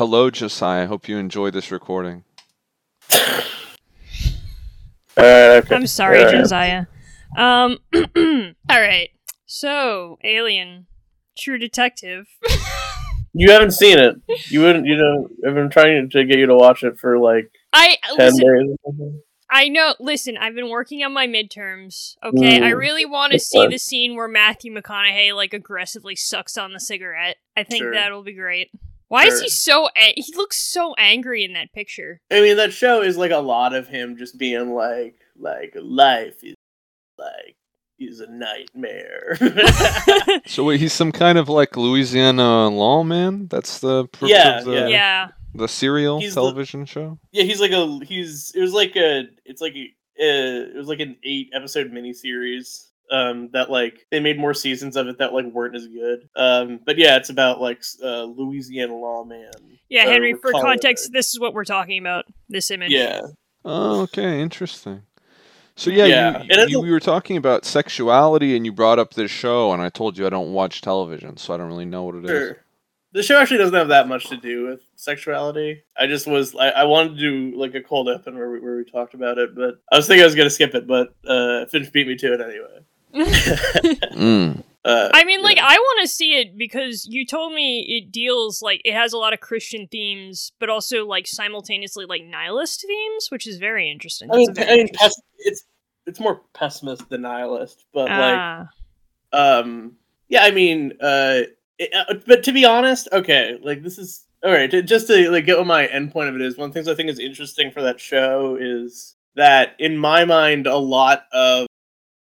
Hello, Josiah. I hope you enjoy this recording. Uh, okay. I'm sorry, Uh, Josiah. Um, all right. So, Alien, True Detective. You haven't seen it. You wouldn't. You know, I've been trying to get you to watch it for like I ten listen. days. I know. Listen, I've been working on my midterms. Okay, I Mm, really want to see fine. the scene where Matthew McConaughey like aggressively sucks on the cigarette. I think Sure. that'll be great. Why is he so? A- he looks so angry in that picture. I mean, that show is like a lot of him just being like, like life is like is a nightmare. So wait, he's some kind of like Louisiana lawman? That's the purpose Yeah, the, yeah. yeah. the serial He's the- television show? yeah, he's like a he's it was like a it's like a, uh, it was like an eight episode miniseries um that like they made more seasons of it that like weren't as good um but yeah it's about like uh louisiana lawman Yeah, Uh, Henry. For recall- context, this is what we're talking about. This image. yeah Oh, okay, interesting. So yeah, Yeah, you, you, a- we were talking about sexuality, and you brought up this show, and I told you I don't watch television, so I don't really know what it is. Sure. The show actually doesn't have that much to do with sexuality. I just was I, I wanted to do like a cold open where we, where we talked about it, but I was thinking I was gonna skip it, but uh, Finch beat me to it anyway. Mm. Uh, I mean, like, yeah. I want to see it because you told me it deals like it has a lot of Christian themes, but also like simultaneously like nihilist themes, which is very interesting. I mean, That's a I very mean, interest- pes- it's it's more pessimist than nihilist, but Ah, like, um, yeah, I mean, uh, it, uh, but to be honest, okay, like this is all right. to- Just to like get what my end point of it is, one of the things I think is interesting for that show is that in my mind, a lot of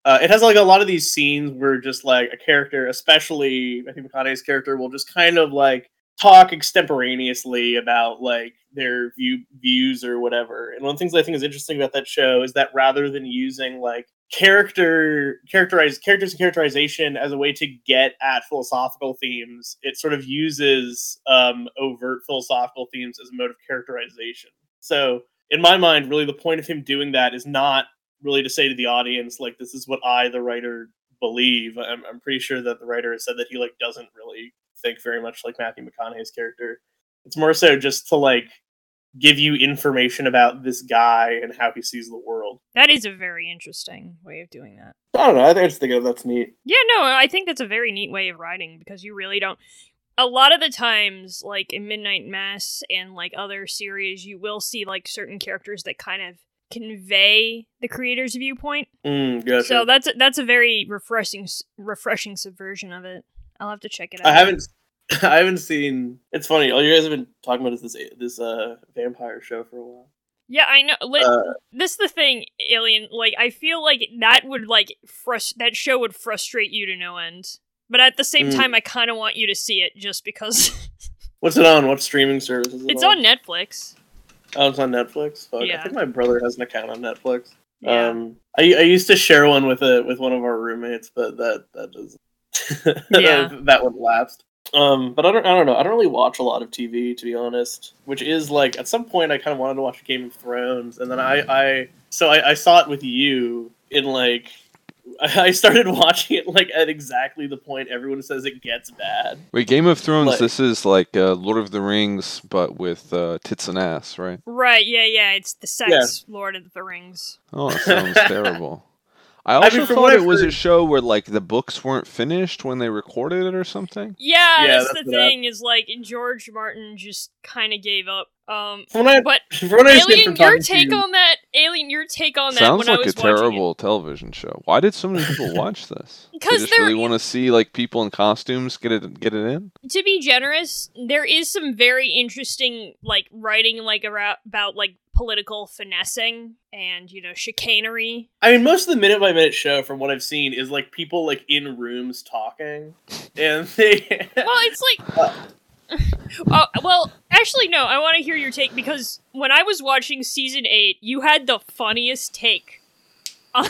uh, it has like a lot of these scenes where just like a character, especially I think McConaughey's character, will just kind of like talk extemporaneously about like their view views or whatever. And one of the things I think is interesting about that show is that rather than using like character characterize characters and characterization as a way to get at philosophical themes, it sort of uses um, overt philosophical themes as a mode of characterization. So in my mind, really the point of him doing that is not really to say to the audience like this is what I, the writer, believe. I'm, I'm pretty sure that the writer has said that he like doesn't really think very much like Matthew McConaughey's character. It's more so just to like give you information about this guy and how he sees the world. that is a very interesting way of doing that. I don't know. I think I just think that's neat. Yeah, no, I think that's a very neat way of writing because you really don't. A lot of the times, like in Midnight Mass and like other series, you will see like certain characters that kind of convey the creator's viewpoint. Mm, gotcha. So that's a, that's a very refreshing refreshing subversion of it. I'll have to check it out. I haven't. I haven't seen. It's funny. All you guys have been talking about is this this uh vampire show for a while. Yeah, I know. Li- Uh, this is the thing, Alien. Like, I feel like that would like frust- that show would frustrate you to no end. But at the same Mm. time, I kind of want you to see it just because what's it on? What streaming service is it it's on Netflix. Oh, it's on Netflix. Fuck, Yeah. I think my brother has an account on Netflix. Yeah. Um, I, I used to share one with a with one of our roommates, but that that doesn't. Yeah. that one lapsed. Um, but I don't I don't know. I don't really watch a lot of TV to be honest. Which is like at some point I kind of wanted to watch Game of Thrones, and then I I so I, I saw it with you in like. I started watching it like at exactly the point everyone says it gets bad. Wait, Game of Thrones. Like- this is like uh, Lord of the Rings, but with uh, tits and ass, right? Right? Yeah, yeah. It's the sex Lord of the Rings. Oh, that sounds terrible. I also mean, thought it I've was a show where like the books weren't finished when they recorded it or something. Yeah, Yeah, that's, that's the what I- thing. Is like George Martin just kind of gave up. Um, From what I, but from what I Alien, from your take you- on that? Alien, your take on that? Sounds when I like was a watching it? terrible television show. Why did so many people watch this? They 'Cause just they're- really want to see like people in costumes get it get it in. to be generous, there is some very interesting like writing like ara- about like political finessing and you know chicanery. I mean, most of the minute by minute show, from what I've seen, is like people like in rooms talking, and they. Well, it's like. Oh well, actually, no. I want to hear your take because when I was watching season eight, you had the funniest take on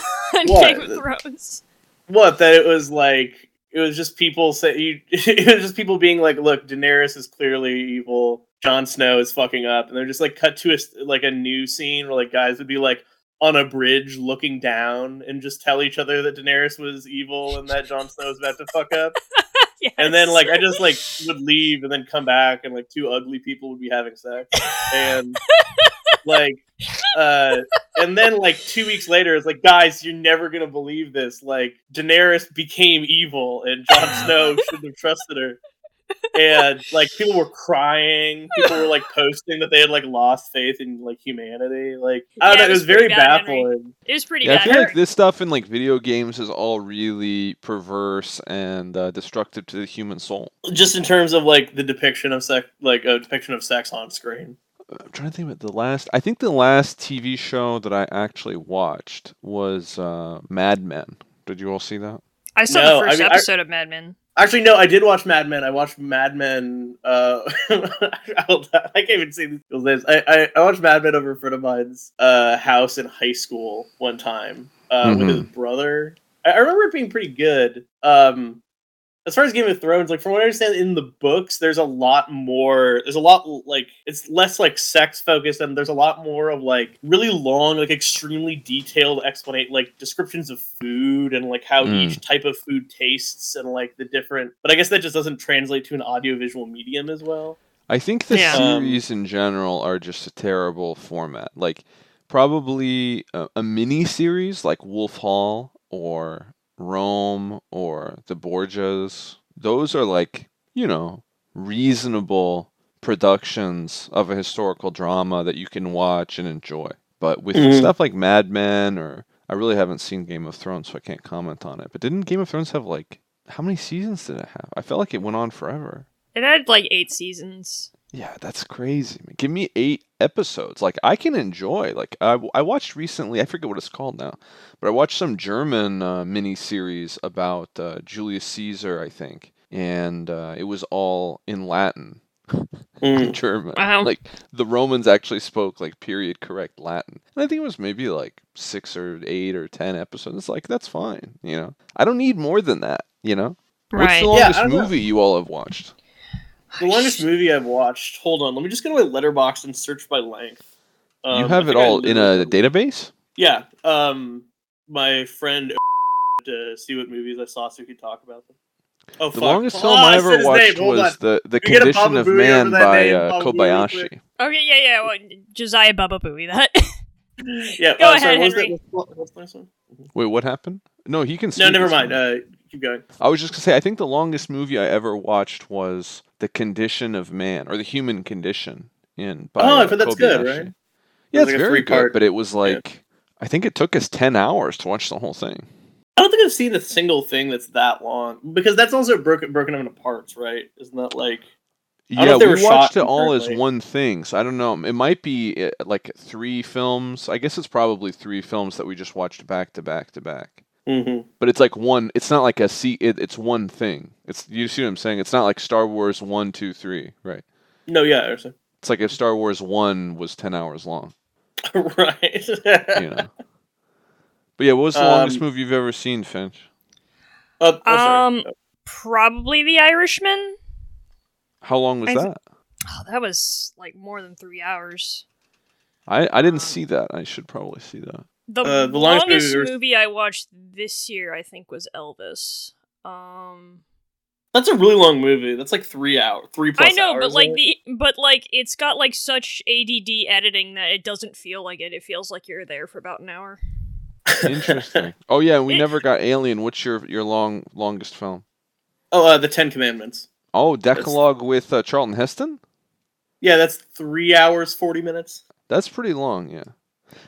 What? Game of Thrones. what that it was like it was just people say you, it was just people being like, look, Daenerys is clearly evil. Jon Snow is fucking up, and they're just like cut to a like a new scene where like guys would be like on a bridge looking down and just tell each other that Daenerys was evil and that Jon Snow was about to fuck up. and then like I just like would leave and then come back and like two ugly people would be having sex. And like uh and then like two weeks later it's like guys you're never gonna believe this. Like Daenerys became evil and Jon Snow shouldn't have trusted her and like people were crying people were like posting that they had like lost faith in like humanity like I don't Yeah, know it it was was very pretty bad, Henry. baffling it was pretty Yeah, I bad. feel like this stuff in like video games is all really perverse and uh, destructive to the human soul. just in terms of like the depiction of sex like a depiction of sex on screen I'm trying to think about the last. I think the last TV show that I actually watched was uh, Mad Men. Did you all see that? I saw No, the I first mean, I- episode of Mad Men. Actually, no, I did watch Mad Men. I watched Mad Men. Uh, I can't even see these people's names. I, I, I watched Mad Men over a friend of mine's uh, house in high school one time uh, with his brother. I, I remember it being pretty good. Um, as far as Game of Thrones, like from what I understand in the books, there's a lot more. There's a lot like it's less like sex focused, and there's a lot more of like really long, like extremely detailed explanation, like descriptions of food and like how Mm. each type of food tastes and like the different. But I guess that just doesn't translate to an audiovisual medium as well. I think the Yeah. Um, series in general are just a terrible format. Like probably a, a mini series like Wolf Hall or Rome or The Borgias. Those are like, you know, reasonable productions of a historical drama that you can watch and enjoy. But with Mhm. stuff like Mad Men or I really haven't seen Game of Thrones, so I can't comment on it. But didn't Game of Thrones have like how many seasons did it have? I felt like it went on forever. It had like eight seasons. Yeah, that's crazy. Man. Give me eight episodes. Like I can enjoy. Like I, I watched recently. I forget what it's called now, but I watched some German uh, mini series about uh, Julius Caesar, I think, and uh, it was all in Latin, Mm. German. Wow. Like the Romans actually spoke like period correct Latin, and I think it was maybe like six or eight or ten episodes. It's like that's fine. You know, I don't need more than that. You know, what's the Yeah, longest I don't know. movie you all have watched? The longest movie I've watched. Hold on, let me just go to my Letterboxd and search by length. you Um, have it all in a literally- database. Yeah. Um, my friend to see what movies I saw so we could talk about them. Oh, The fuck. longest Oh, film I ever his watched was on. the the we Condition of Man by uh, Baba Booey real Kobayashi. Okay, yeah, yeah. Well, Josiah Baba Booey, that. Yeah. Go oh, ahead, sorry, what was that- what- what's the next one? Wait, what happened? No, he can. No, never mind. Uh, keep going. I was just gonna say, I think the longest movie I ever watched was The Condition of Man or The Human Condition in by Oh, heard that's good, right? Yeah, it's like very good, but it was yeah. like I think it took us ten hours to watch the whole thing. I don't think I've seen a single thing that's that long because that's also broken broken up into parts, right? Isn't that like? Yeah, we watched it all as one thing, so I don't know. It might be uh, like three films. I guess it's probably three films that we just watched back to back to back. Hmm but it's like one it's not like a se- it, it's one thing. It's you see what i'm saying? It's not like star wars one two three right? No, yeah, I understand. it's like if star wars one was 10 hours long. Right. you know. But yeah what was the longest Um, movie you've ever seen finch? Oh, oh, sorry. Um, Probably The Irishman. how long was I- that? Oh, that was like more than three hours. i i didn't um, see that. I should probably see that The, Uh, the longest longest movie movie, I watched this year, I think, was Elvis. Um, That's a really long movie. That's like three hours, three plus I know, hours, but like isn't the but like it's got like such ADD editing that it doesn't feel like it. It feels like you're there for about an hour. interesting oh yeah we never got alien what's your your long longest film oh, uh, the Ten Commandments. oh decalogue with uh, charlton heston Yeah, that's three hours forty minutes. That's pretty long, yeah.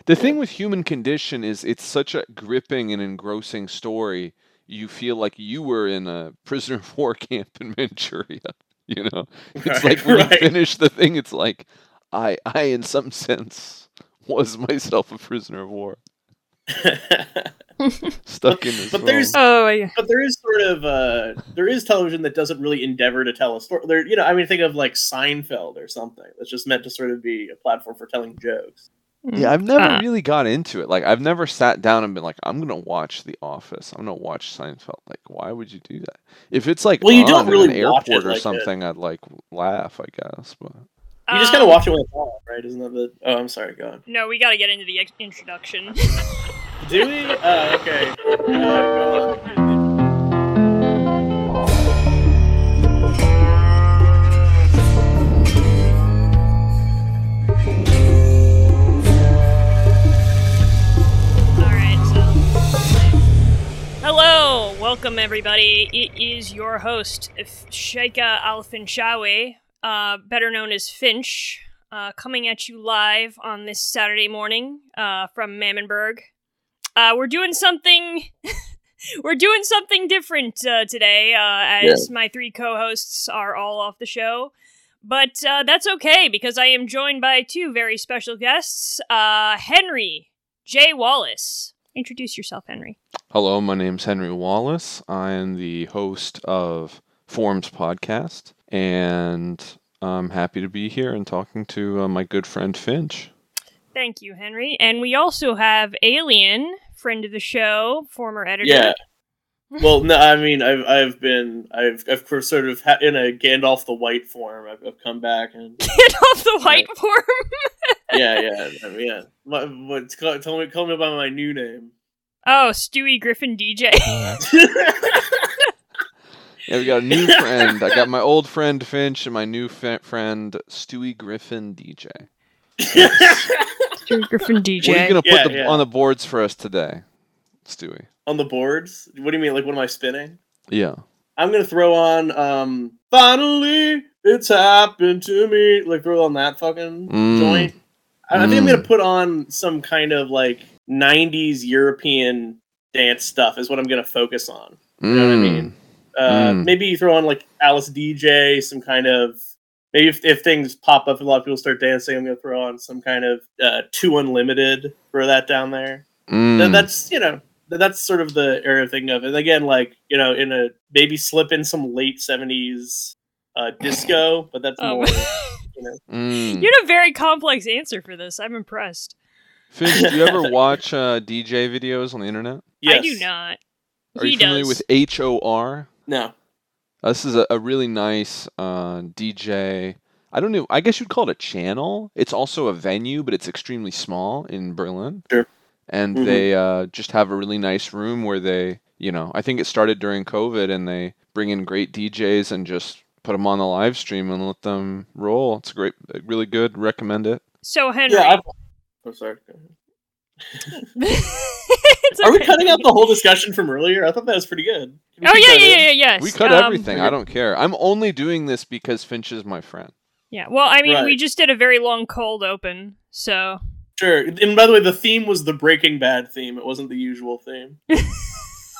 The thing with Human Condition is it's such a gripping and engrossing story. You feel like you were in a prisoner of war camp in Manchuria. You know, it's Right, like when right. you finish the thing, it's like I, I, in some sense, was myself a prisoner of war, stuck in this. But there's- Oh yeah. but there is sort of uh there is television that doesn't really endeavor to tell a story. There, you know, I mean, think of like Seinfeld or something that's just meant to sort of be a platform for telling jokes. Yeah, I've never Uh, really got into it. Like, I've never sat down and been like, "I'm gonna watch The Office. I'm gonna watch Seinfeld." Like, why would you do that? If it's like Well, you on don't in really an watch it airport or like that. something, I'd like laugh, I guess. But You just gotta Um, watch it when it's on, right? Isn't that the? Oh, I'm sorry. Go on. No, we got to get into the ex- introduction. Do we? Oh, okay. Uh, Hello, welcome, everybody. It is your host, Sheikha Al Finshawi, uh, better known as Finch, uh, coming at you live on this Saturday morning uh, from Mammonburg. Uh, we're doing something. we're doing something different uh, today, uh, as my three co-hosts are all off the show. But uh, that's okay because I am joined by two very special guests, uh, Henry J. Wallace. Introduce yourself, Henry. Hello, my name's Henry Wallace. I am the host of Forms Podcast, and I'm happy to be here and talking to uh, my good friend Finch. Thank you, Henry. And we also have Alien, friend of the show, former editor. Yeah. Well, no, I mean, I've I've been I've I've course sort of ha- in a Gandalf the White form. I've, I've come back and Get off the white form. yeah, yeah, I mean, yeah. My, what, call, tell me, call me by my new name. oh, Stewie Griffin DJ. Yeah, we got a new friend. I got my old friend Finch and my new fa- friend Stewie Griffin DJ. Stewie Griffin DJ. What are you gonna put Yeah, the, yeah. on the boards for us today, Stewie? On the boards? What do you mean? Like, what am I spinning? Yeah. I'm gonna throw on um. Finally, it's happened to me. Like, throw on that fucking Mm. joint. I, I think I'm Mm. gonna put on some kind of like '90s European dance stuff. Is what I'm gonna focus on. You know what I mean? Uh, Mm. Maybe you throw on like Alice Deejay, some kind of maybe if, if things pop up and a lot of people start dancing, I'm gonna throw on some kind of uh, Two Unlimited. Throw that down there. Mm. Th- That's you know that's sort of the era thing of it. Again, like you know, in a maybe slip in some late '70s uh, disco, but that's Oh. more. You know. Mm. You had a very complex answer for this. I'm impressed. Finch, do you ever watch uh, DJ videos on the internet? I do not. Are he you familiar does. with H O R? No. Uh, This is a, a really nice uh, DJ. I don't know. I guess you'd call it a channel. It's also a venue, but it's extremely small in Berlin. Sure. And Mhm. they uh, just have a really nice room where they, you know, I think it started during COVID, and they bring in great DJs and just put them on the live stream and let them roll. It's a great, really good. Recommend it. So Henry. Yeah. I've... Oh, sorry. Go ahead. It's Are we cutting out the whole discussion from earlier? I thought that was pretty good. We Oh yeah, yeah, yeah, yeah, yes. We cut Um, everything. I don't care. I'm only doing this because Finch is my friend. Yeah. Well, I mean, we just did a very long cold open, so Sure. And by the way, the theme was the Breaking Bad theme. It wasn't the usual theme.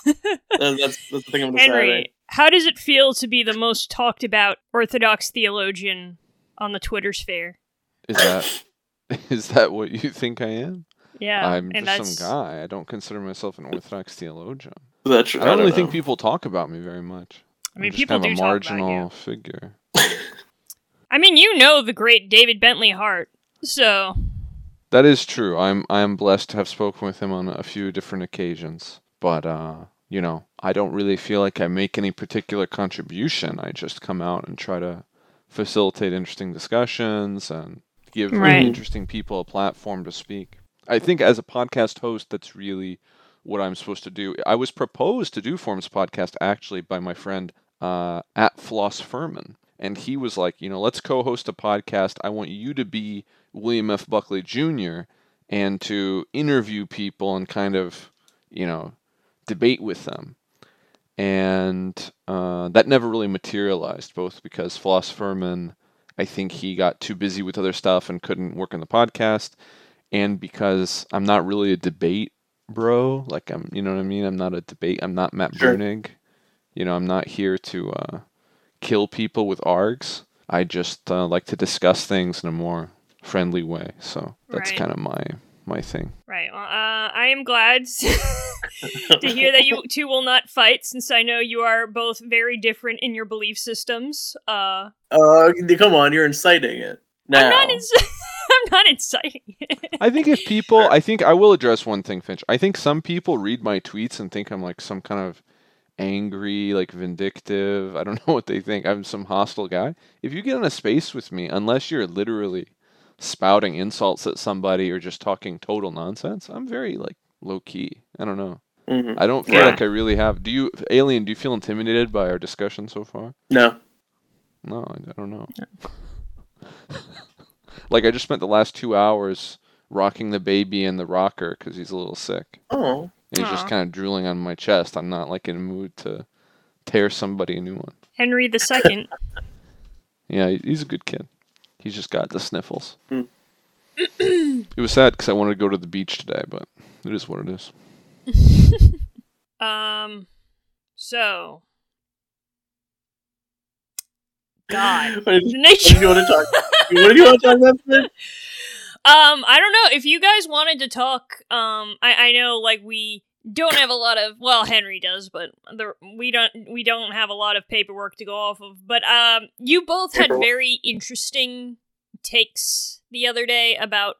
That- that's, that's the thing I'm deciding. Henry, how does it feel to be the most talked about Orthodox theologian on the Twitter sphere? Is that is that what you think I am? Yeah, I'm just that's some guy. I don't consider myself an Orthodox theologian. That's I don't really think people talk about me very much. I mean, I'm just people kind of do a talk about marginal you. figure. I mean, you know the great David Bentley Hart, so That is true. I'm I'm blessed to have spoken with him on a few different occasions. But uh, you know, I don't really feel like I make any particular contribution. I just come out and try to facilitate interesting discussions and give really Right. interesting people a platform to speak. I think as a podcast host, that's really what I'm supposed to do. I was proposed to do Forms podcast actually by my friend uh, at Floss Furman, and he was like, you know, let's co-host a podcast. I want you to be William F. Buckley Jr. and to interview people and kind of, you know, debate with them. And uh, that never really materialized, both because Floss Furman, I think he got too busy with other stuff and couldn't work on the podcast, and because I'm not really a debate bro. Like I'm, you know what I mean. I'm not a debate. I'm not Matt Sure. Bruenig. You know, I'm not here to uh, kill people with args. I just uh, like to discuss things in a more friendly way. So that's Right. kind of my my thing. right. Well, uh, I am glad to hear that you two will not fight, since I know you are both very different in your belief systems. Uh, Uh, come on, you're inciting it. Now. I'm not. Inc- I'm not inciting it. I think if people, I think I will address one thing, Finch. I think some people read my tweets and think I'm like some kind of angry, like vindictive. I don't know what they think. I'm some hostile guy. If you get in a space with me, unless you're literally spouting insults at somebody or just talking total nonsense, I'm very like low key. I don't know. Mhm. I don't feel Yeah. like I really have. Do you, Alien? Do you feel intimidated by our discussion so far? No. No, I, I don't know. like I just spent the last two hours rocking the baby in the rocker because he's a little sick. Oh. And he's just kind of drooling on my chest. I'm not like in a mood to tear somebody a new one. Henry the Second. Yeah, he's a good kid. He's just got the sniffles. Hmm. it was sad because I wanted to go to the beach today, but it is what it is. um. So. God. What did, what nature. did you want to talk? what did you want to talk about? Finn? Um, I don't know if you guys wanted to talk. Um, I I know like we don't have a lot of. Well, Henry does, but the we don't we don't have a lot of paperwork to go off of. But um, you both had Paperwork. very interesting takes the other day about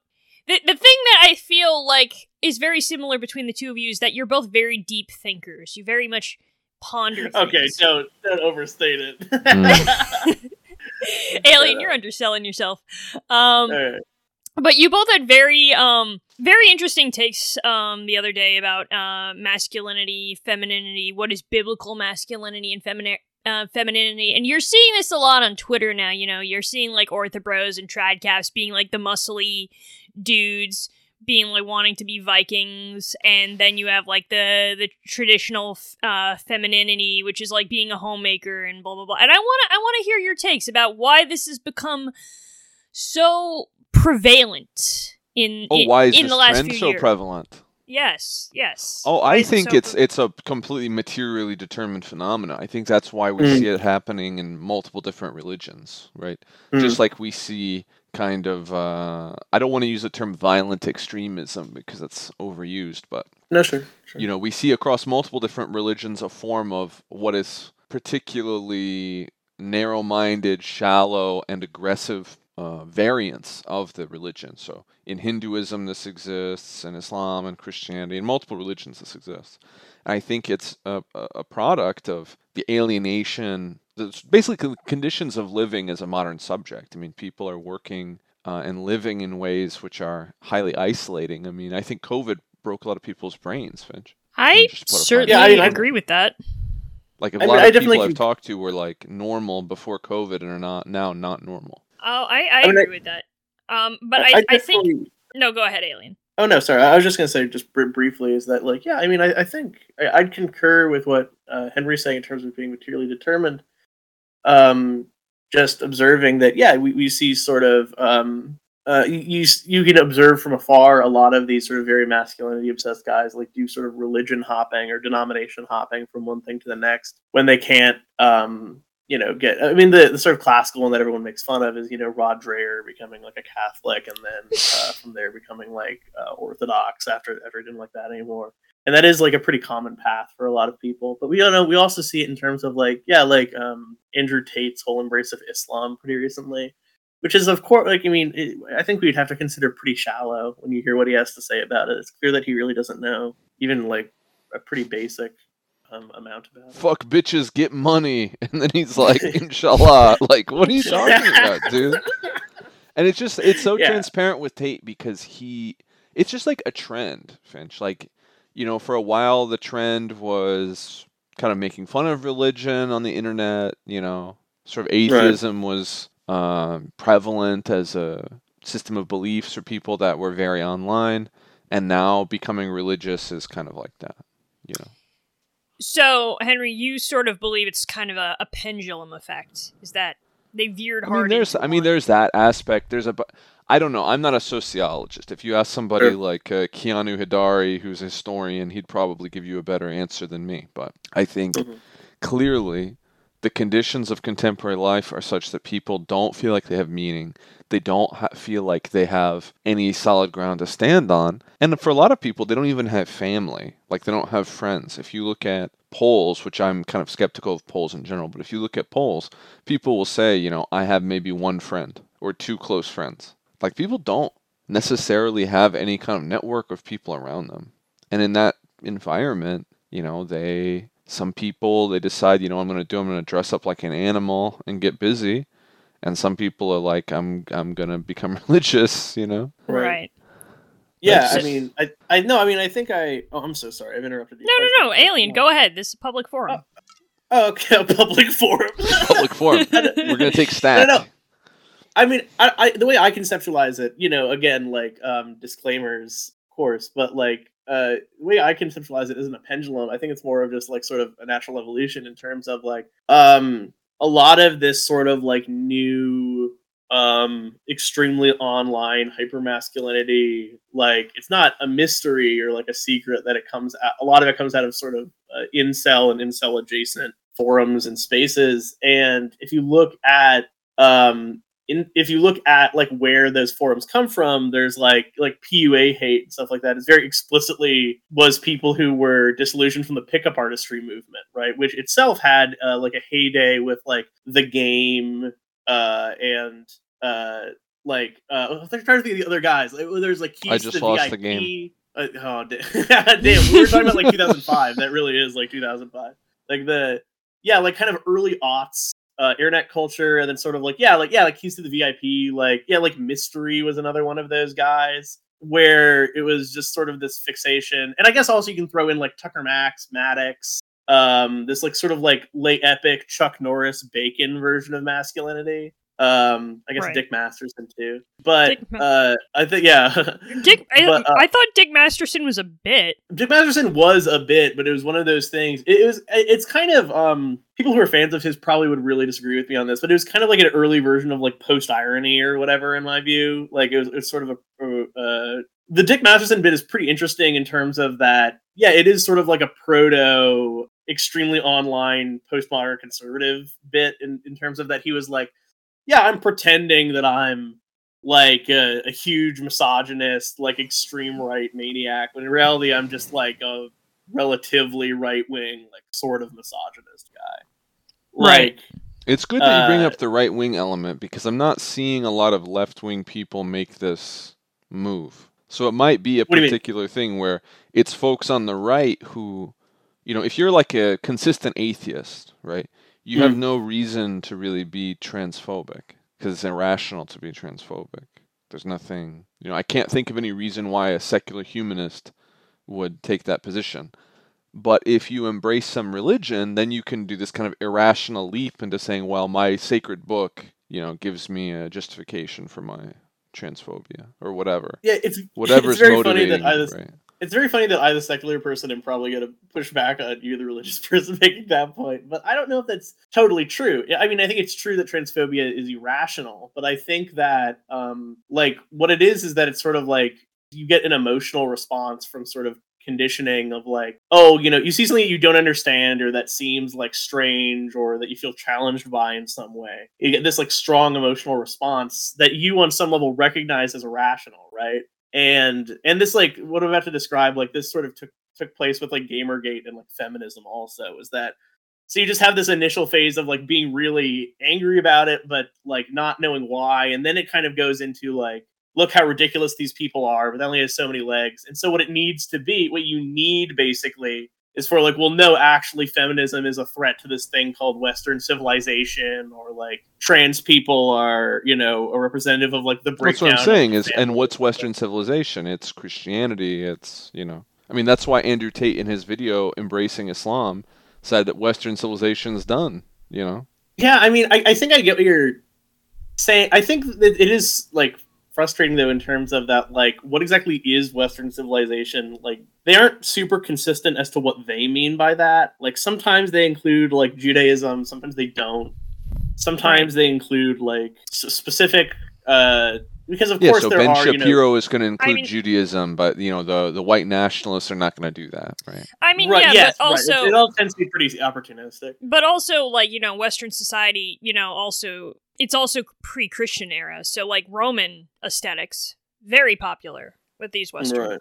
the the thing that I feel like is very similar between the two of you is that you're both very deep thinkers. You very much ponder. Okay, don't don't overstate it. Mm. Alien, you're underselling yourself. Um, Alright. But you both had very um very interesting takes um the other day about uh masculinity femininity what is biblical masculinity and femini- uh, femininity. And you're seeing this a lot on twitter now you know. You're seeing like orthobros and tradcaps being like the muscly dudes being like wanting to be vikings. And then you have like the the traditional uh femininity which is like being a homemaker and blah blah blah. And i want to i want to hear your takes about why this has become so prevalent in Oh, in, why is in this the last trend few so years. prevalent? Yes, yes. Oh, I is think so it's pre- it's a completely materially determined phenomena. I think that's why we Mm. see it happening in multiple different religions, right? Mm. Just like we see kind of uh, I don't want to use the term violent extremism because it's overused, but No, sure. sure. you know, we see across multiple different religions a form of what is particularly narrow-minded, shallow, and aggressive uh, variants of the religion. So in Hinduism, this exists, in Islam and Christianity, in multiple religions, this exists. I think it's a, a a product of the alienation, the basically con- conditions of living as a modern subject. I mean, people are working uh, and living in ways which are highly isolating. I mean, I think COVID broke a lot of people's brains, Finch. I just put a certainly Yeah, I agree with that. Like a I lot I of definitely people I've can- talked to were like normal before COVID and are not now not normal. Oh, I, I, I mean, I- agree with that. Um, but I, I, think no. Go ahead, Alien. Oh no, sorry. I was just gonna say just br- briefly is that like yeah, I mean I, I think I, I'd concur with what uh, Henry's saying in terms of being materially determined. Um, just observing that yeah, we, we see sort of um, uh, you you you can observe from afar a lot of these sort of very masculinity obsessed guys like do sort of religion hopping or denomination hopping from one thing to the next when they can't um you know get i mean the, the sort of classical one that everyone makes fun of is you know rod dreher becoming like a catholic and then uh, from there becoming like uh, orthodox after after he didn't like that anymore. And that is like a pretty common path for a lot of people. But we don't know we also see it in terms of like yeah like um andrew tate's whole embrace of islam pretty recently which is of course like i mean it, i think we'd have to consider pretty shallow when you hear what he has to say about it. It's clear that he really doesn't know even like a pretty basic um, amount about it Fuck bitches, get money, and then he's like, "Inshallah." Like, what are you talking about, dude? And it's just it's so Yeah. transparent with Tate because he it's just like a trend, Finch. Like, you know, for a while the trend was kind of making fun of religion on the internet, you know, sort of atheism was um, prevalent as a system of beliefs for people that were very online, and now becoming religious is kind of like that, you know. So, Henry, you sort of believe it's kind of a, a pendulum effect. Is that they veered I hard? mean, there's, into I mean, there's that aspect. There's a, I don't know. I'm not a sociologist. If you ask somebody Sure. like uh, Keanu Hidari, who's a historian, he'd probably give you a better answer than me. But I think Mhm. clearly the conditions of contemporary life are such that people don't feel like they have meaning. They don't ha- feel like they have any solid ground to stand on. And for a lot of people, they don't even have family. Like they don't have friends. If you look at polls, which I'm kind of skeptical of polls in general, but if you look at polls, people will say, you know, I have maybe one friend or two close friends. Like people don't necessarily have any kind of network of people around them. And in that environment, you know, they some people they decide, you know, I'm going to do I'm going to dress up like an animal and get busy. And some people are like I'm I'm going to become religious, you know. Right. right. Yeah, That's- I mean, I, I no, I mean, I think I. Oh, I'm so sorry, I've interrupted you. No, twice no, no. Alien, go ahead. This is a public forum. Oh, okay, a public forum. Public forum. We're going to take stack. no. I mean, I, I the way I conceptualize it, you know, again, like um, disclaimers, of course, but like uh, the way I conceptualize it isn't a pendulum. I think it's more of just like sort of a natural evolution in terms of like um a lot of this sort of like new um extremely online hypermasculinity like it's not a mystery or like a secret that it comes out a lot of it comes out of sort of uh, incel and incel adjacent forums and spaces and if you look at um in, if you look at like where those forums come from, there's like like PUA hate and stuff like that. It's very explicitly was people who were disillusioned from the pickup artistry movement, right? Which itself had uh, like a heyday with like the game uh, and uh, like uh, I'm trying to think of the other guys. Like, there's like Keys I just to lost VIP. the game. Uh, oh damn! damn, we were talking about like 2005. That really is like 2005. Like the yeah, like kind of early aughts uh, internet culture, and then sort of like yeah, like yeah, like Keys to the VIP, like yeah, like Mystery was another one of those guys where it was just sort of this fixation, and I guess also you can throw in like Tucker Max, Maddox, um, this like sort of like late epic Chuck Norris Bacon version of masculinity. Um, I guess Right. Dick Masterson too, but Ma- uh, I think yeah, Dick, I, But, uh, I thought Dick Masterson was a bit. Dick Masterson was a bit, but it was one of those things. It was. It's kind of um. People who are fans of his probably would really disagree with me on this, but it was kind of like an early version of like post irony or whatever, in my view. Like it was. It's sort of a. Uh, the Dick Masterson bit is pretty interesting in terms of that. Yeah, it is sort of like a proto, extremely online postmodern conservative bit in in terms of that he was like, yeah, I'm pretending that I'm like a, a huge misogynist, like extreme right maniac, when in reality I'm just like a relatively right wing, like sort of misogynist guy. Right. Like, It's good that you bring Uh, up the right wing element because I'm not seeing a lot of left wing people make this move. So it might be a What do you mean? particular thing where it's folks on the right who, you know, if you're like a consistent atheist, right, you have Mm. no reason to really be transphobic because it's irrational to be transphobic. There's nothing, you know, I can't think of any reason why a secular humanist would take that position. But if you embrace some religion, then you can do this kind of irrational leap into saying, well, my sacred book, you know, gives me a justification for my transphobia or whatever. yeah, it's Whatever's it's very funny motivating that I was right? It's very funny that I, the secular person, am probably going to push back on you, the religious person, making that point. But I don't know if that's totally true. I mean, I think it's true that transphobia is irrational, but I think that, um, like, what it is is that it's sort of like you get an emotional response from sort of conditioning of like, oh, you know, you see something you don't understand or that seems like strange or that you feel challenged by in some way. You get this like strong emotional response that you, on some level, recognize as irrational, right? And and this like what I'm about to describe like this sort of took took place with like gamergate and like feminism also is that so you just have this initial phase of like being really angry about it but like not knowing why and then it kind of goes into like look how ridiculous these people are but that only has so many legs and so what it needs to be what you need basically is for like well no actually feminism is a threat to this thing called western civilization or like trans people are you know a representative of like the breakdown. That's what I'm saying is, and what's Western civilization? It's Christianity. It's you know, I mean, that's why Andrew Tate in his video embracing Islam said that Western civilization's done. You know, Yeah, I mean, I, I think I get what you're saying. I think that it is like frustrating though in terms of that, like, what exactly is Western civilization? Like, they aren't super consistent as to what they mean by that. Like, sometimes they include like Judaism, sometimes they don't. Sometimes they include like s- specific, uh, because of yeah. course So there Ben are, you know, Shapiro is going to include mean- Judaism, but you know, the the white nationalists are not going to do that, right? I mean, right, yeah, yes, but right. also, It, it all tends to be pretty opportunistic. but also, like you know, Western society, you know, also it's also pre-Christian era, so like Roman aesthetics very popular with these Western. Right.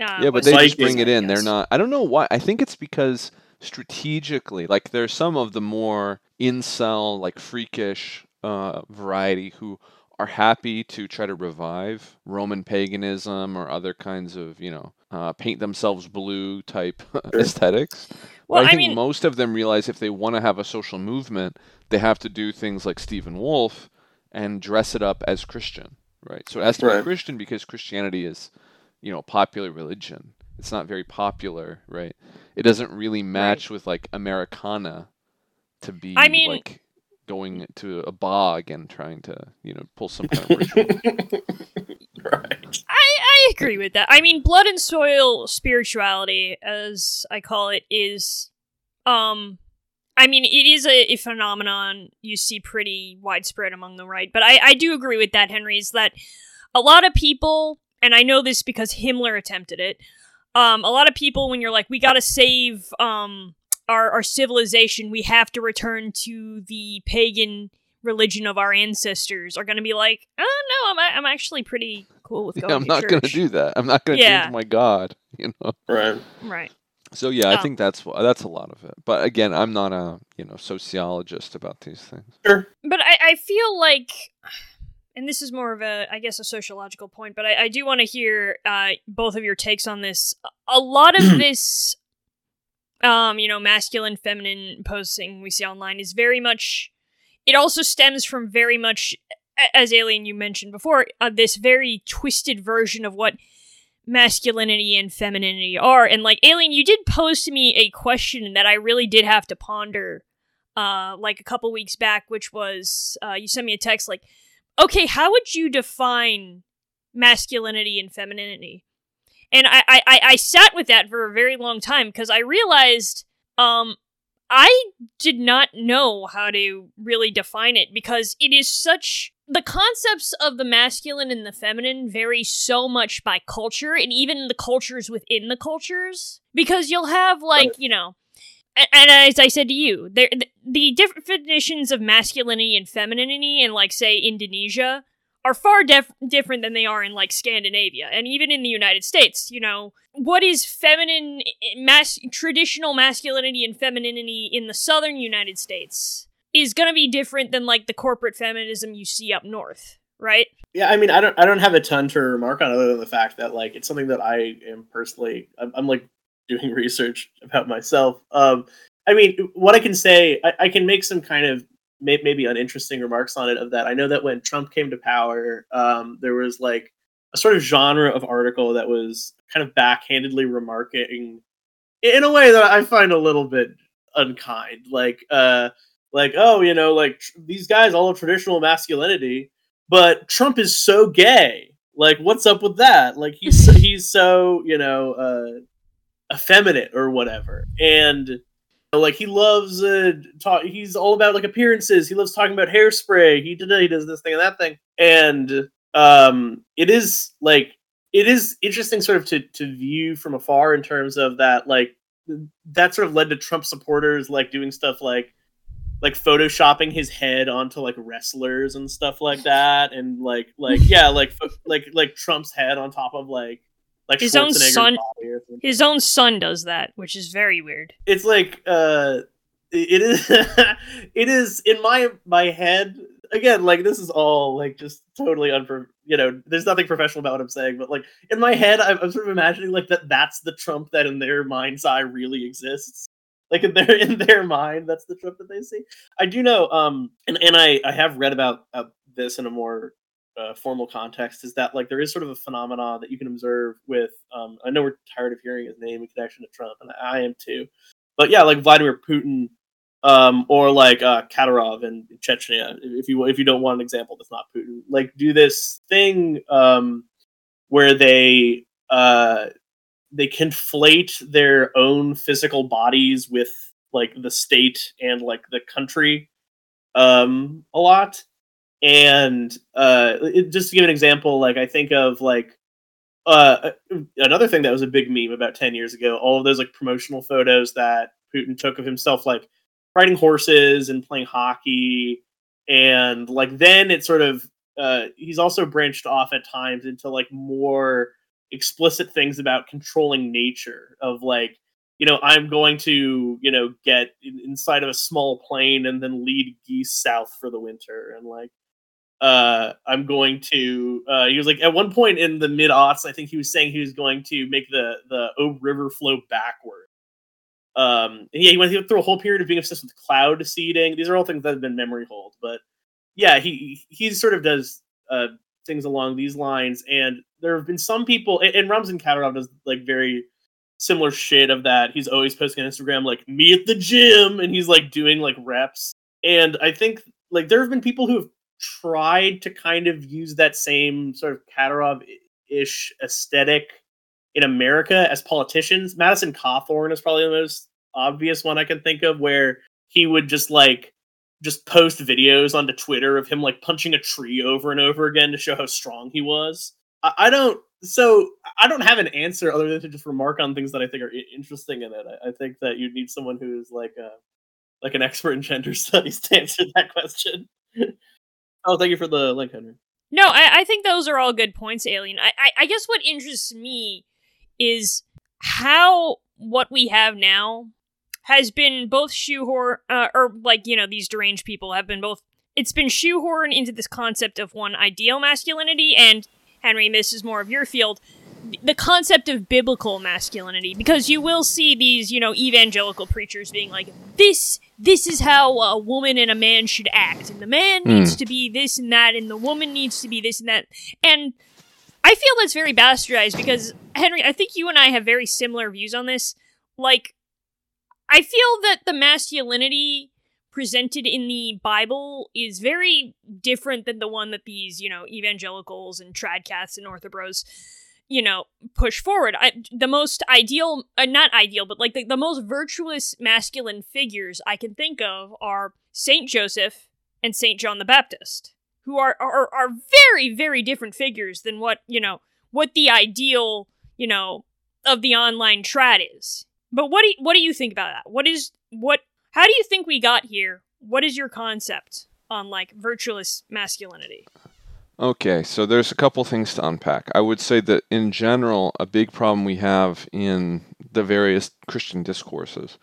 Uh, yeah, but they just bring it in. They're not. I don't know why. I think it's because strategically, like there's some of the more incel, like freakish uh, variety who are happy to try to revive Roman paganism or other kinds of, you know, uh, paint themselves blue type aesthetics. But Well, I I think mean, most of them realize if they want to have a social movement, they have to do things like Stephen Wolfe and dress it up as Christian, right? So it has to be Right. Christian because Christianity is, you know, a popular religion. It's not very popular, right? It doesn't really match with like Americana to be I mean- like going to a bog and trying to, you know, pull some kind of ritual. right. I agree with that. I mean, blood and soil spirituality, as I call it, is, um, I mean, it is a, a phenomenon you see pretty widespread among the right. But I, I do agree with that, Henry. Is that a lot of people, and I know this because Himmler attempted it. Um, a lot of people, when you're like, we gotta save um our our civilization, we have to return to the pagan religion of our ancestors are going to be like, oh no, I'm I'm actually pretty cool with going. Yeah, I'm to not going to do that. I'm not going to Yeah. change my god. You know. Right. Right. So yeah, I think that's that's a lot of it. But again, I'm not a you know sociologist about these things. Sure. But I, I feel like, and this is more of a, I guess, a sociological point, but I, I do want to hear uh, both of your takes on this. A lot of this, um, you know, masculine, feminine posting we see online is very much, it also stems from very much, a- as Alien you mentioned before, uh, this very twisted version of what masculinity and femininity are. And like Alien, you did pose to me a question that I really did have to ponder uh like a couple weeks back, which was uh you sent me a text like, okay, how would you define masculinity and femininity? And I I, I, sat with that for a very long time because I realized um I did not know how to really define it because it is such the concepts of the masculine and the feminine vary so much by culture and even the cultures within the cultures because you'll have like you know a- and as i said to you there the, the definitions of masculinity and femininity in like say indonesia are far def- different than they are in like scandinavia and even in the united states you know. What is feminine eh, eh, mas- traditional masculinity and femininity in the southern united states is going to be different than like the corporate feminism you see up north, right? Yeah, I mean, I don't, I don't have a ton to remark on other than the fact that like it's something that I am personally, I'm, I'm like doing research about myself. Um, I mean, what I can say, I, I can make some kind of may, maybe uninteresting remarks on it. Of that, I know that when Trump came to power, um, there was like a sort of genre of article that was kind of backhandedly remarking in a way that I find a little bit unkind, like. uh like oh you know like tr- these guys all have traditional masculinity but trump is so gay. Like what's up with that? Like he's so, he's so you know uh effeminate or whatever. And like he loves uh talk he's all about like appearances. He loves talking about hairspray. He did he does this thing and that thing. And um it is like it is interesting sort of to to view from afar in terms of that like that sort of led to trump supporters like doing stuff like like photoshopping his head onto like wrestlers and stuff like that and like like yeah like like like trump's head on top of like like His own son- body or something. His own son does that, which is very weird. it's like uh it is it is in my my head again like this is all like just totally unpro you know there's nothing professional about what i'm saying but like in my head I'm, I'm sort of imagining like that that's the trump that in their mind's eye really exists like in their in their mind that's the trump that they see. I do know um and and i i have read about uh, this in a more uh, formal context is that like there is sort of a phenomenon that you can observe with um i know we're tired of hearing his name in connection to trump and i am too. But yeah like vladimir putin um, or like uh, Kadyrov in Chechnya, if you if you don't want an example that's not Putin, like do this thing um, where they uh, they conflate their own physical bodies with like the state and like the country um, a lot. And uh, it, just to give an example, like I think of like uh, another thing that was a big meme about ten years ago. All of those like promotional photos that Putin took of himself, like riding horses and playing hockey and like then it sort of uh he's also branched off at times into like more explicit things about controlling nature of like you know i'm going to you know get inside of a small plane and then lead geese south for the winter and like uh i'm going to uh he was like at one point in the mid aughts i think he was saying he was going to make the the o river flow backward um, yeah, he went through a whole period of being obsessed with cloud seeding. These are all things that have been memory hold, but yeah, he he sort of does uh, things along these lines. And there have been some people, and, and Ramzan Kadyrov does like very similar shit of that. He's always posting on Instagram like me at the gym, and he's like doing like reps. And I think like there have been people who have tried to kind of use that same sort of Kadyrov ish aesthetic in America as politicians. Madison Cawthorn is probably the most obvious one I can think of where he would just like just post videos onto Twitter of him like punching a tree over and over again to show how strong he was. I, I don't so I don't have an answer other than to just remark on things that I think are I- interesting in it. I, I think that you need someone who is like a like an expert in gender studies to answer that question. oh, thank you for the link, Henry. No, I, I think those are all good points, Alien. I, I, I guess what interests me is how what we have now has been both shoehorn, uh, or like, you know, these deranged people have been both, it's been shoehorned into this concept of one ideal masculinity, and Henry, this is more of your field, the concept of biblical masculinity, because you will see these, you know, evangelical preachers being like, this this is how a woman and a man should act. And the man Hmm. needs to be this and that and the woman needs to be this and that. And i feel that's very bastardized because henry i think you and i have very similar views on this. Like i feel that the masculinity presented in the bible is very different than the one that these you know evangelicals and tradcaths and orthobros you know push forward. I, the most ideal uh, not ideal but like the, the most virtuous masculine figures i can think of are saint joseph and saint john the baptist who are, are are very very different figures than what you know what the ideal you know of the online trad is but what do you, what do you think about that what is what how do you think we got here what is your concept on like virtuous masculinity Okay, so there's a couple things to unpack. I would say that in general, a big problem we have in the various Christian discourses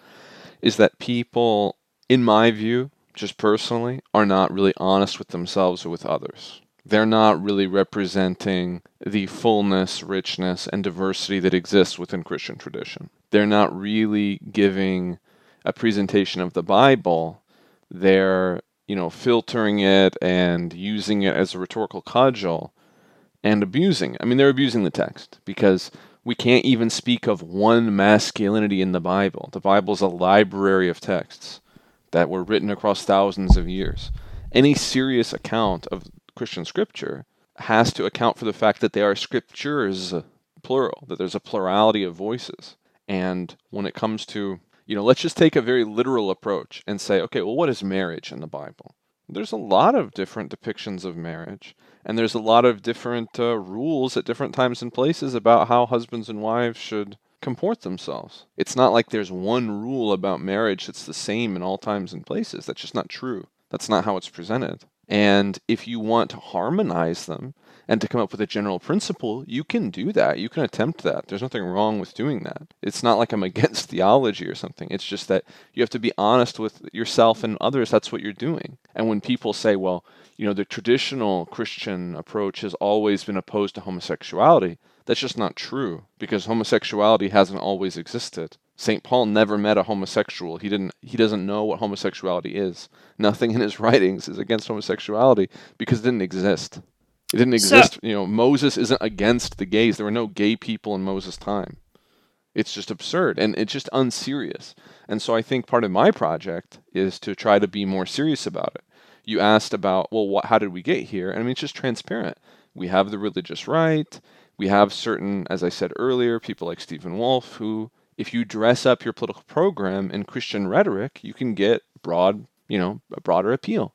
is that people, in my view, just personally, are not really honest with themselves or with others. They're not really representing the fullness, richness, and diversity that exists within Christian tradition. They're not really giving a presentation of the Bible. They're you know, filtering it and using it as a rhetorical cudgel and abusing. I mean, they're abusing the text because we can't even speak of one masculinity in the Bible. The Bible is a library of texts that were written across thousands of years. Any serious account of Christian scripture has to account for the fact that they are scriptures, plural, that there's a plurality of voices. And when it comes to you know, let's just take a very literal approach and say, okay, well, what is marriage in the Bible? There's a lot of different depictions of marriage, and there's a lot of different uh, rules at different times and places about how husbands and wives should comport themselves. It's not like there's one rule about marriage that's the same in all times and places. That's just not true. That's not how it's presented. And if you want to harmonize them and to come up with a general principle, you can do that. You can attempt that. There's nothing wrong with doing that. It's not like I'm against theology or something. It's just that you have to be honest with yourself and others. That's what you're doing. And when people say, well, you know, the traditional Christian approach has always been opposed to homosexuality, that's just not true because homosexuality hasn't always existed. St. Paul never met a homosexual. He didn't he doesn't know what homosexuality is. Nothing in his writings is against homosexuality because it didn't exist. It didn't So- exist. you know, Moses isn't against the gays. There were no gay people in Moses' time. It's just absurd and it's just unserious. And so I think part of my project is to try to be more serious about it. You asked about, well, what, how did we get here? And I mean, it's just transparent. We have the religious right. We have certain, as I said earlier, people like Stephen Wolfe, who, if you dress up your political program in Christian rhetoric, you can get broad, you know, a broader appeal.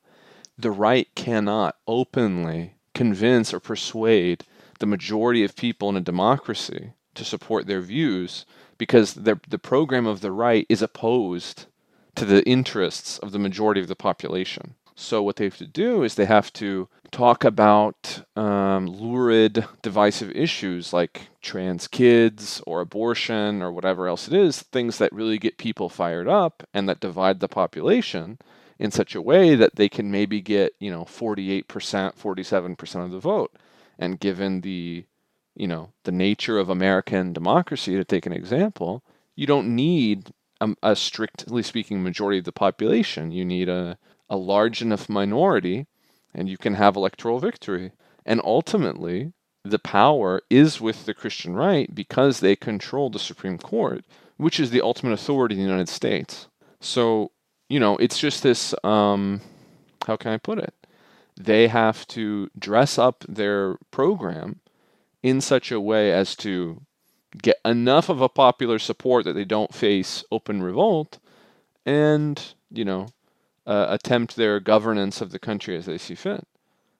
The right cannot openly convince or persuade the majority of people in a democracy to support their views because their, the program of the right is opposed to the interests of the majority of the population. So what they have to do is they have to talk about um, lurid, divisive issues like trans kids or abortion or whatever else it is, things that really get people fired up and that divide the population in such a way that they can maybe get, you know, 48%, 47% of the vote. And given the, you know, the nature of American democracy, to take an example, you don't need a, a strictly speaking majority of the population. You need a, a large enough minority and you can have electoral victory. And ultimately, the power is with the Christian right because they control the Supreme Court, which is the ultimate authority in the United States. So, you know, it's just this um, how can I put it? They have to dress up their program in such a way as to get enough of a popular support that they don't face open revolt and, you know, uh, attempt their governance of the country as they see fit.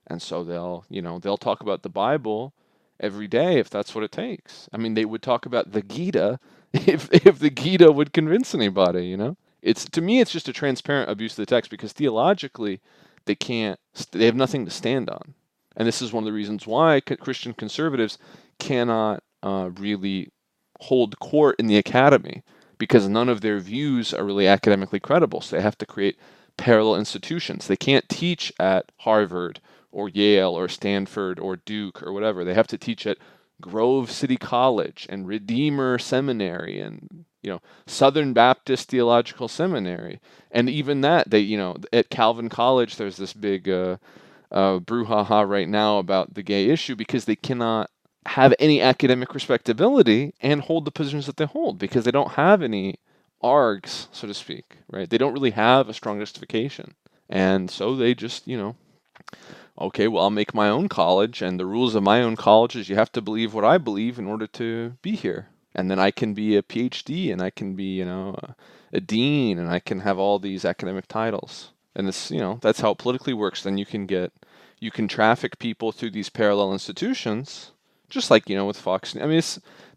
And so they'll, you know, they'll talk about the Bible every day if that's what it takes. I mean, they would talk about the Gita if if the Gita would convince anybody, you know? It's to me it's just a transparent abuse of the text because theologically they can't they have nothing to stand on. And this is one of the reasons why Christian conservatives cannot uh, really hold court in the academy because none of their views are really academically credible. So they have to create parallel institutions. They can't teach at Harvard or Yale or Stanford or Duke or whatever. They have to teach at Grove City College and Redeemer Seminary and you know Southern Baptist Theological Seminary. And even that, they you know at Calvin College, there's this big uh, uh, brouhaha right now about the gay issue because they cannot have any academic respectability and hold the positions that they hold because they don't have any args, so to speak, right? They don't really have a strong justification. And so they just, you know, okay, well, I'll make my own college, and the rules of my own college is you have to believe what I believe in order to be here. And then I can be a PhD, and I can be, you know, a, a dean, and I can have all these academic titles. And this, you know, that's how it politically works. Then you can get, you can traffic people through these parallel institutions, just like you know with Fox. I mean,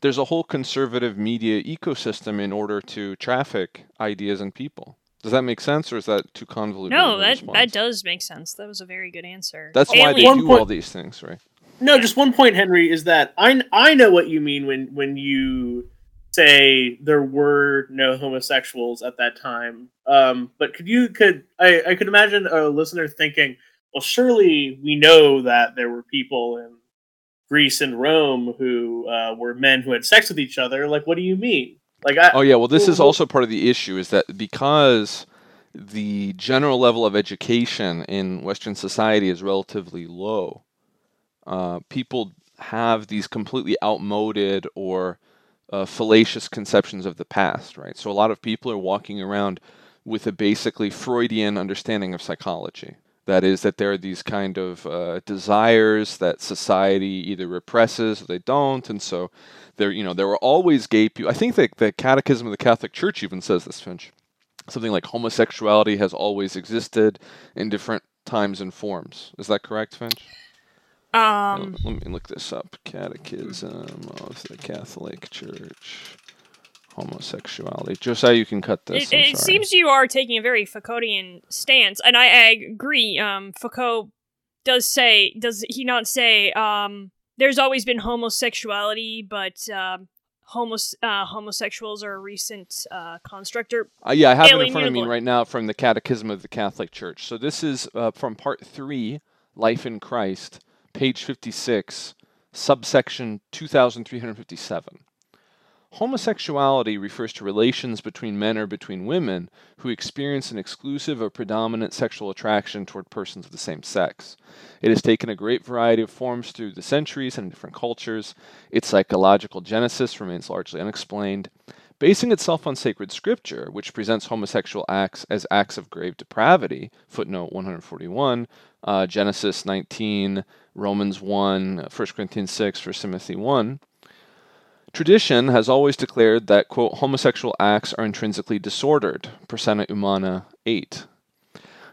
there's a whole conservative media ecosystem in order to traffic ideas and people. Does that make sense, or is that too convoluted? No, that that does make sense. That was a very good answer. That's why they do point, all these things, right? No, just one point, Henry, is that I I know what you mean when when you say there were no homosexuals at that time. Um, but could you could I, I could imagine a listener thinking, well, surely we know that there were people in Greece and Rome who uh, were men who had sex with each other. Like, what do you mean? Like, I, oh yeah, well, this is also part of the issue is that because the general level of education in Western society is relatively low, uh, people have these completely outmoded or uh, fallacious conceptions of the past, right? So a lot of people are walking around with a basically Freudian understanding of psychology. That is, that there are these kind of uh, desires that society either represses or they don't, and so there, you know, there were always gay people. I think that the Catechism of the Catholic Church even says this, Finch. Something like homosexuality has always existed in different times and forms. Is that correct, Finch? Um, let me look this up. Catechism of the Catholic Church homosexuality. Josiah, you can cut this. It, it seems you are taking a very Foucauldian stance, and I, I agree. Um, Foucault does say, does he not say, um, there's always been homosexuality, but um, homos- uh, homosexuals are a recent uh, constructor. Uh, yeah, I have it in front of me right now from the Catechism of the Catholic Church. So this is uh, from Part 3, Life in Christ, page 56, subsection 2357. Homosexuality refers to relations between men or between women who experience an exclusive or predominant sexual attraction toward persons of the same sex. It has taken a great variety of forms through the centuries and in different cultures. Its psychological genesis remains largely unexplained. Basing itself on sacred scripture, which presents homosexual acts as acts of grave depravity, footnote 141, uh, Genesis 19, Romans 1, 1 Corinthians 6, 1 Timothy 1, Tradition has always declared that, quote, homosexual acts are intrinsically disordered, Persona Humana 8.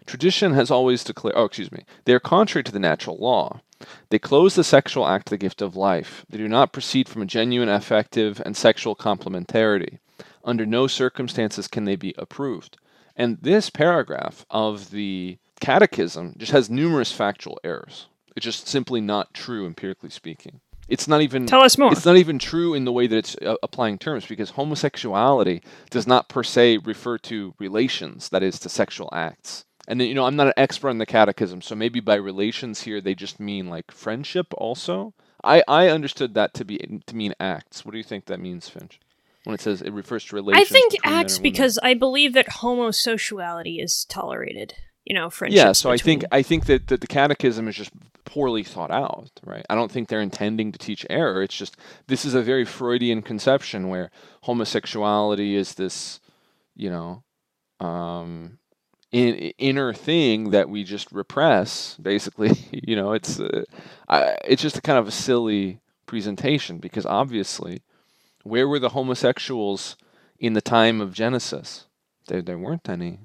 Tradition has always declared, oh, excuse me, they are contrary to the natural law. They close the sexual act to the gift of life. They do not proceed from a genuine affective and sexual complementarity. Under no circumstances can they be approved. And this paragraph of the Catechism just has numerous factual errors. It's just simply not true, empirically speaking. It's not even tell us more. It's not even true in the way that it's uh, applying terms because homosexuality does not per se refer to relations, that is, to sexual acts. And you know, I'm not an expert on the catechism, so maybe by relations here they just mean like friendship also. I, I understood that to be to mean acts. What do you think that means, Finch? When it says it refers to relations. I think acts because I believe that homosexuality is tolerated you know friendship. Yeah, so between... I think I think that, that the catechism is just poorly thought out, right? I don't think they're intending to teach error. It's just this is a very Freudian conception where homosexuality is this, you know, um, in, inner thing that we just repress. Basically, you know, it's uh, I, it's just a kind of a silly presentation because obviously, where were the homosexuals in the time of Genesis? There, there weren't any,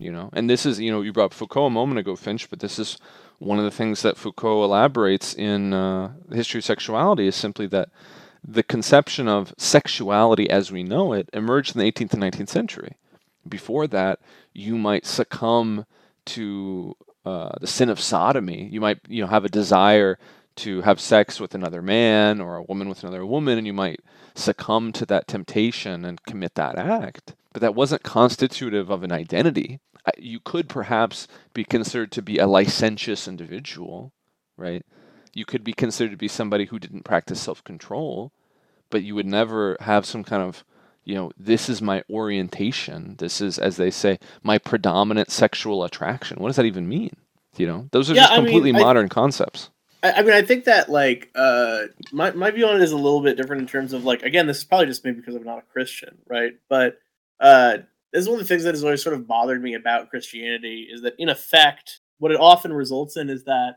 you know. And this is, you know, you brought Foucault a moment ago, Finch, but this is one of the things that Foucault elaborates in uh, the history of sexuality is simply that the conception of sexuality as we know it emerged in the 18th and 19th century. Before that, you might succumb to uh, the sin of sodomy. You might, you know, have a desire to have sex with another man or a woman with another woman, and you might succumb to that temptation and commit that act. But that wasn't constitutive of an identity. You could perhaps be considered to be a licentious individual, right? You could be considered to be somebody who didn't practice self control, but you would never have some kind of you know, this is my orientation. This is, as they say, my predominant sexual attraction. What does that even mean? You know, those are yeah, just completely I mean, modern I, concepts. I, mean, I think that like uh, my my view on it is a little bit different in terms of like again, this is probably just me because I'm not a Christian, right? But uh, this is one of the things that has always sort of bothered me about Christianity is that in effect, what it often results in is that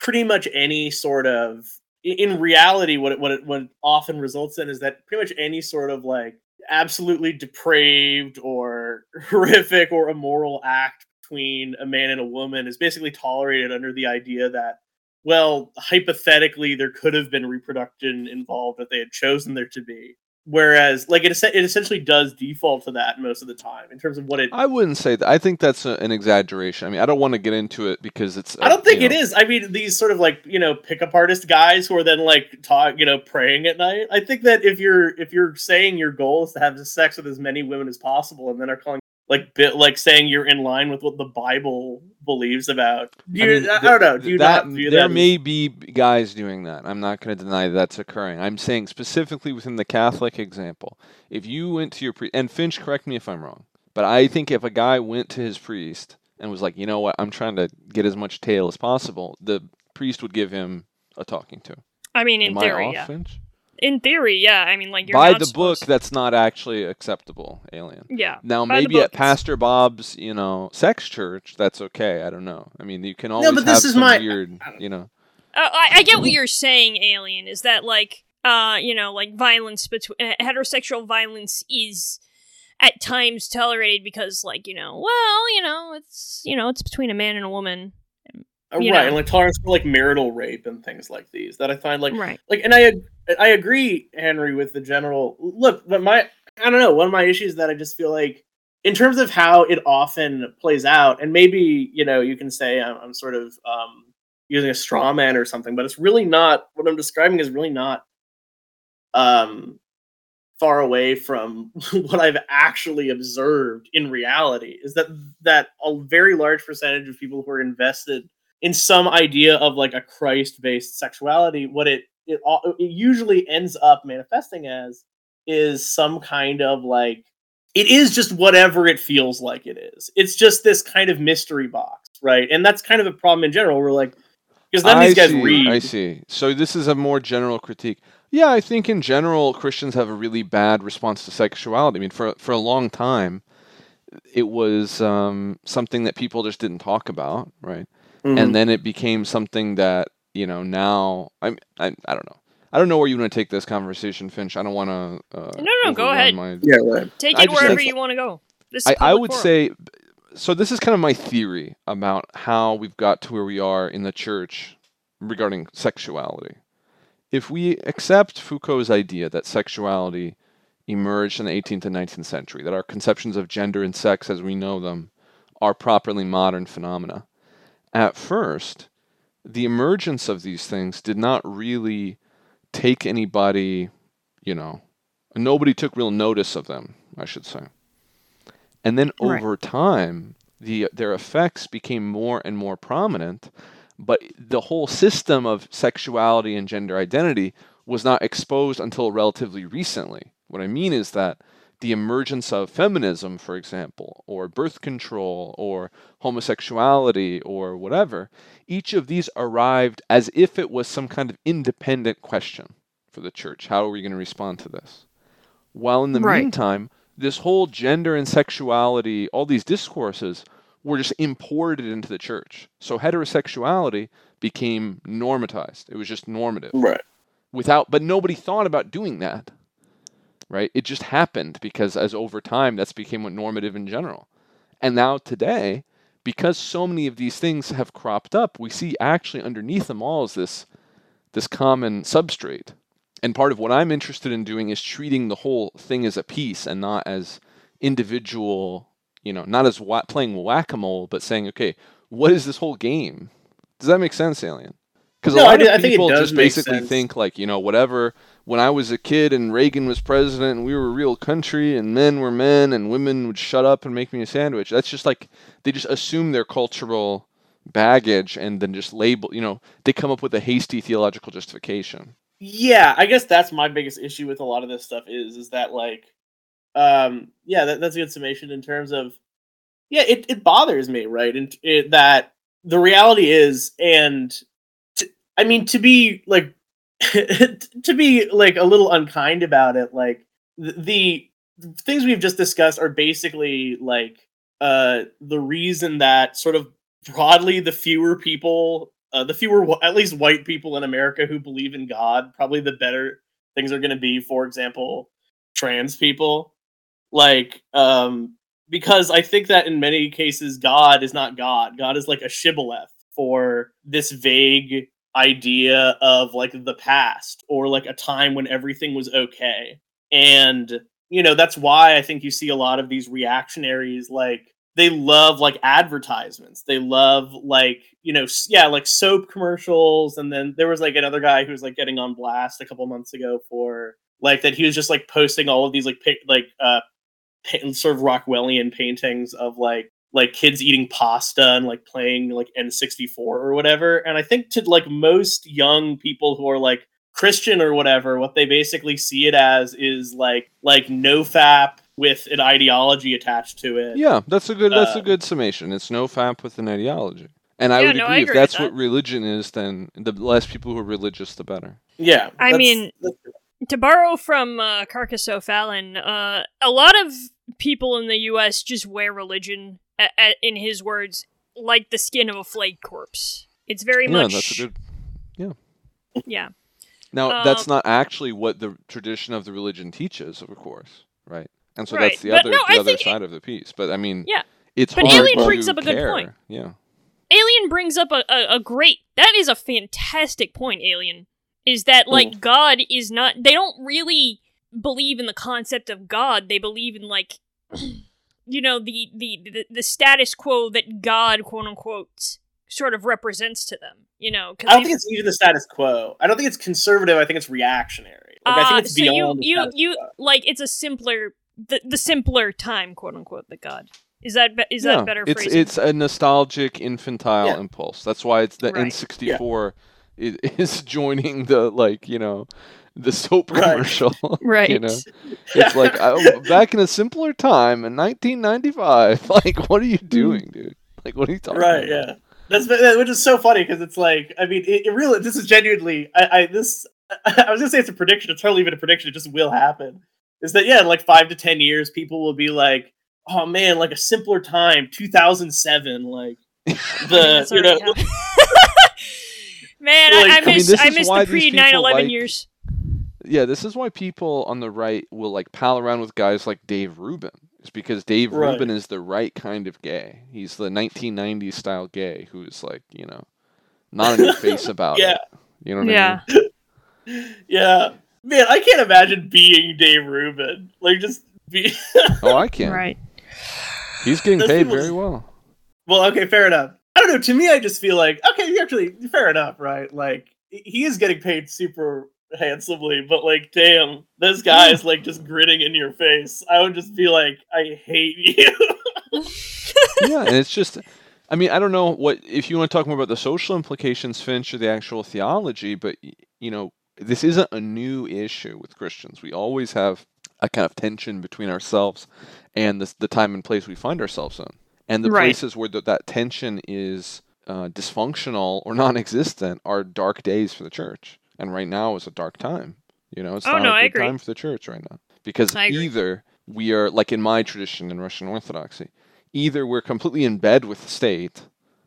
pretty much any sort of in reality, what it, what it, what it often results in is that pretty much any sort of like absolutely depraved or horrific or immoral act between a man and a woman is basically tolerated under the idea that well hypothetically there could have been reproduction involved if they had chosen there to be Whereas, like it, it essentially does default to that most of the time in terms of what it. I wouldn't say that. I think that's a, an exaggeration. I mean, I don't want to get into it because it's. I don't think it is. I mean, these sort of like you know pickup artist guys who are then like talk, you know, praying at night. I think that if you're if you're saying your goal is to have sex with as many women as possible, and then are calling like bit like saying you're in line with what the Bible believes about. You, I, mean, I, don't know. Do you that, not view there that may as... be guys doing that. I'm not going to deny that that's occurring. I'm saying specifically within the Catholic example. If you went to your priest, and Finch, correct me if I'm wrong, but I think if a guy went to his priest and was like, you know what, I'm trying to get as much tail as possible, the priest would give him a talking to. I mean, in Am theory, off, yeah. Finch? In theory, yeah. I mean, like you're by the book, to... that's not actually acceptable. Alien. Yeah. Now maybe at Pastor Bob's, you know, sex church, that's okay. I don't know. I mean, you can always no, but this is my... weird, you know. Uh, I, I get what you're saying, Alien. Is that like, uh, you know, like violence between uh, heterosexual violence is at times tolerated because, like, you know, well, you know, it's you know, it's between a man and a woman uh, right, know. and like tolerance for like marital rape and things like these that I find like right. like and I I agree, Henry, with the general look, but my I don't know, one of my issues that I just feel like in terms of how it often plays out, and maybe you know you can say I'm, I'm sort of um, using a straw man or something, but it's really not what I'm describing is really not um, far away from what I've actually observed in reality. Is that that a very large percentage of people who are invested in some idea of like a Christ based sexuality, what it, it it usually ends up manifesting as is some kind of like it is just whatever it feels like it is. It's just this kind of mystery box, right? And that's kind of a problem in general. We're like, because none of these guys see, read. I see. So this is a more general critique. Yeah, I think in general Christians have a really bad response to sexuality. I mean, for for a long time, it was um, something that people just didn't talk about, right? Mm-hmm. And then it became something that, you know, now I'm I, I don't know. I don't know where you want to take this conversation, Finch. I don't want to. Uh, no, no, go ahead. My... Yeah, right. Take it wherever think, you want to go. This I, I, would forum. say, so this is kind of my theory about how we've got to where we are in the church regarding sexuality. If we accept Foucault's idea that sexuality emerged in the 18th and 19th century, that our conceptions of gender and sex as we know them are properly modern phenomena, at first, the emergence of these things did not really take anybody, you know, nobody took real notice of them, I should say. And then over right. time, the their effects became more and more prominent, but the whole system of sexuality and gender identity was not exposed until relatively recently. What I mean is that the emergence of feminism, for example, or birth control, or homosexuality, or whatever, each of these arrived as if it was some kind of independent question for the church. How are we going to respond to this? While in the right. meantime, this whole gender and sexuality, all these discourses were just imported into the church. So heterosexuality became normatized. It was just normative. Right. without but nobody thought about doing that right? It just happened because as over time that's became what normative in general. And now today because so many of these things have cropped up we see actually underneath them all is this this common substrate. And part of what i'm interested in doing is treating the whole thing as a piece and not as individual you know not as playing whack-a-mole but saying okay what is this whole game? Does that make sense alien because No, a I lot I of people just basically sense. think like you know whatever. When I was a kid and Reagan was president and we were a real country and men were men and women would shut up and make me a sandwich. That's just like they just assume their cultural baggage and then just label. You know, they come up with a hasty theological justification. Yeah, I guess that's my biggest issue with a lot of this stuff is is that like, um, yeah, that, that's a good summation in terms of, yeah, it, it bothers me, right? And it, that the reality is, and I mean, to be like, to be like a little unkind about it, like the, the things we've just discussed are basically like, uh, the reason that sort of broadly the fewer people uh, the fewer at least white people in america who believe in god probably the better things are going to be for example trans people. Like um because i think that in many cases god is not god. God is like a shibboleth for this vague idea of like the past or like a time when everything was okay. And you know that's why i think you see a lot of these reactionaries like they love like advertisements. They love like you know yeah like soap commercials. And then there was like another guy who was like getting on blast a couple months ago for like that he was just like posting all of these like pic- like uh sort of rockwellian paintings of like like kids eating pasta and like playing like n64 or whatever and i think to like most young people who are like christian or whatever what they basically see it as is like like no fap with an ideology attached to it Yeah, that's a good that's a Uh, good summation. It's no fap with an ideology. And I Yeah, would no, agree, I if agree with that's what that. religion is, then the less people who are religious, the better. Yeah, I mean- that's- to borrow from uh, Carcass O'Fallon, uh, a lot of people in the U.S. just wear religion, a- a- in his words, like the skin of a flayed corpse. It's very yeah, much, that's a good. yeah. Yeah. Now, that's Um, not actually what the tradition of the religion teaches, of course, right? And so Right, that's the but other no, I the other think it- side of the piece. But I mean, Yeah, it's but Alien brings up a good care. point. Yeah, Alien brings up a, a, a great. That is a fantastic point. Alien is that like God is not. They don't really believe in the concept of God. They believe in like, you know, the the the, the status quo that God quote unquote sort of represents to them. You know, because I don't think it's even the status quo. I don't think it's conservative. I think it's reactionary. Like, I think it's Uh, so you beyond. the you you like it's a simpler the, the simpler time quote unquote that God is that be- is yeah. that better It's phrasing? it's a nostalgic infantile Yeah. impulse. That's why it's the Right. N64 is, is joining the like you know the soap Right. commercial. right. You know, it's like oh, back in a simpler time in 1995. Like, what are you mm. doing, dude? Like, what are you talking about? right? about? Yeah, that's that- which is so funny because it's like I mean, it, it really. This is genuinely. I, I this. I was gonna say it's a prediction. It's hardly even a prediction. It just will happen. Is that yeah? In like five to ten years, people will be like, "Oh man, like a simpler time, 2007." Like the That's you know. Man, Like, I, I I mean, I miss the pre 9/11 like- years. Yeah, this is why people on the right will like pal around with guys like Dave Rubin. It's because Dave Right. Rubin is the right kind of gay. He's the 1990s style gay who's like, you know, not in your face about Yeah. it. You know what Yeah. I mean? yeah, man, I can't imagine being Dave Rubin. Like just be. Oh, I can. Right. He's getting Those paid very well. Well, okay, fair enough. I don't know. To me, I just feel like okay, actually, fair enough, right? Like he is getting paid super handsomely, but like, damn, this guy is like just grinning in your face. I would just be like, I hate you. yeah, and it's just, I mean, I don't know what if you want to talk more about the social implications, Finch, or the actual theology, but you know, this isn't a new issue with Christians. We always have a kind of tension between ourselves and the the time and place we find ourselves in, and the Right. places where th- that tension is uh, dysfunctional or non-existent are dark days for the church. And right now is a dark time. You know, it's Oh, not no, a I good time for the church right now because either we are like in my tradition in Russian Orthodoxy, either we're completely in bed with the state,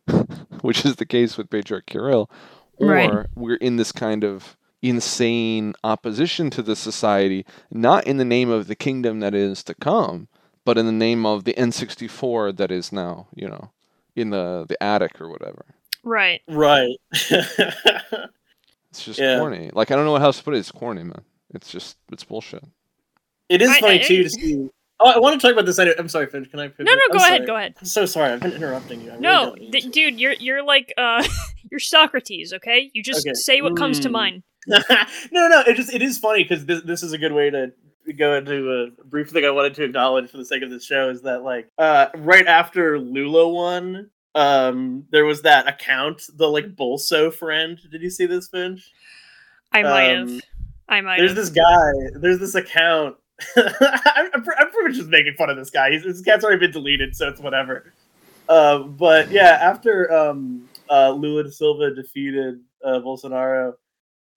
which is the case with Patriarch Kirill, or Right. we're in this kind of insane opposition to the society, not in the name of the kingdom that is to come, but in the name of the N64 that is now, you know, in the the attic or whatever. Right. Right. It's just Yeah. corny. Like I don't know what else to put it. It's corny, man. It's just it's bullshit. it is I- funny I- too to see. Oh, I want to talk about this. I'm sorry, Finch. Can I? No, no, I'm go ahead, sorry. go ahead. I'm so sorry. I've been interrupting you. I No, don't d- dude, you're you're like uh you're Socrates, okay? You just Okay. say what comes to Mm. mind. no, no, it just it is funny because this this is a good way to go into a brief thing I wanted to acknowledge for the sake of this show is that like uh right after Lula won, um there was that account, the like Bolso friend. Did you see this, Finch? I might Um, have. I might There's have. this guy. There's this account. I'm, I'm, I'm pretty much just making fun of this guy. He's, his account's already been deleted, so it's whatever. Uh, but yeah, after um, uh, Lula da Silva defeated uh, Bolsonaro,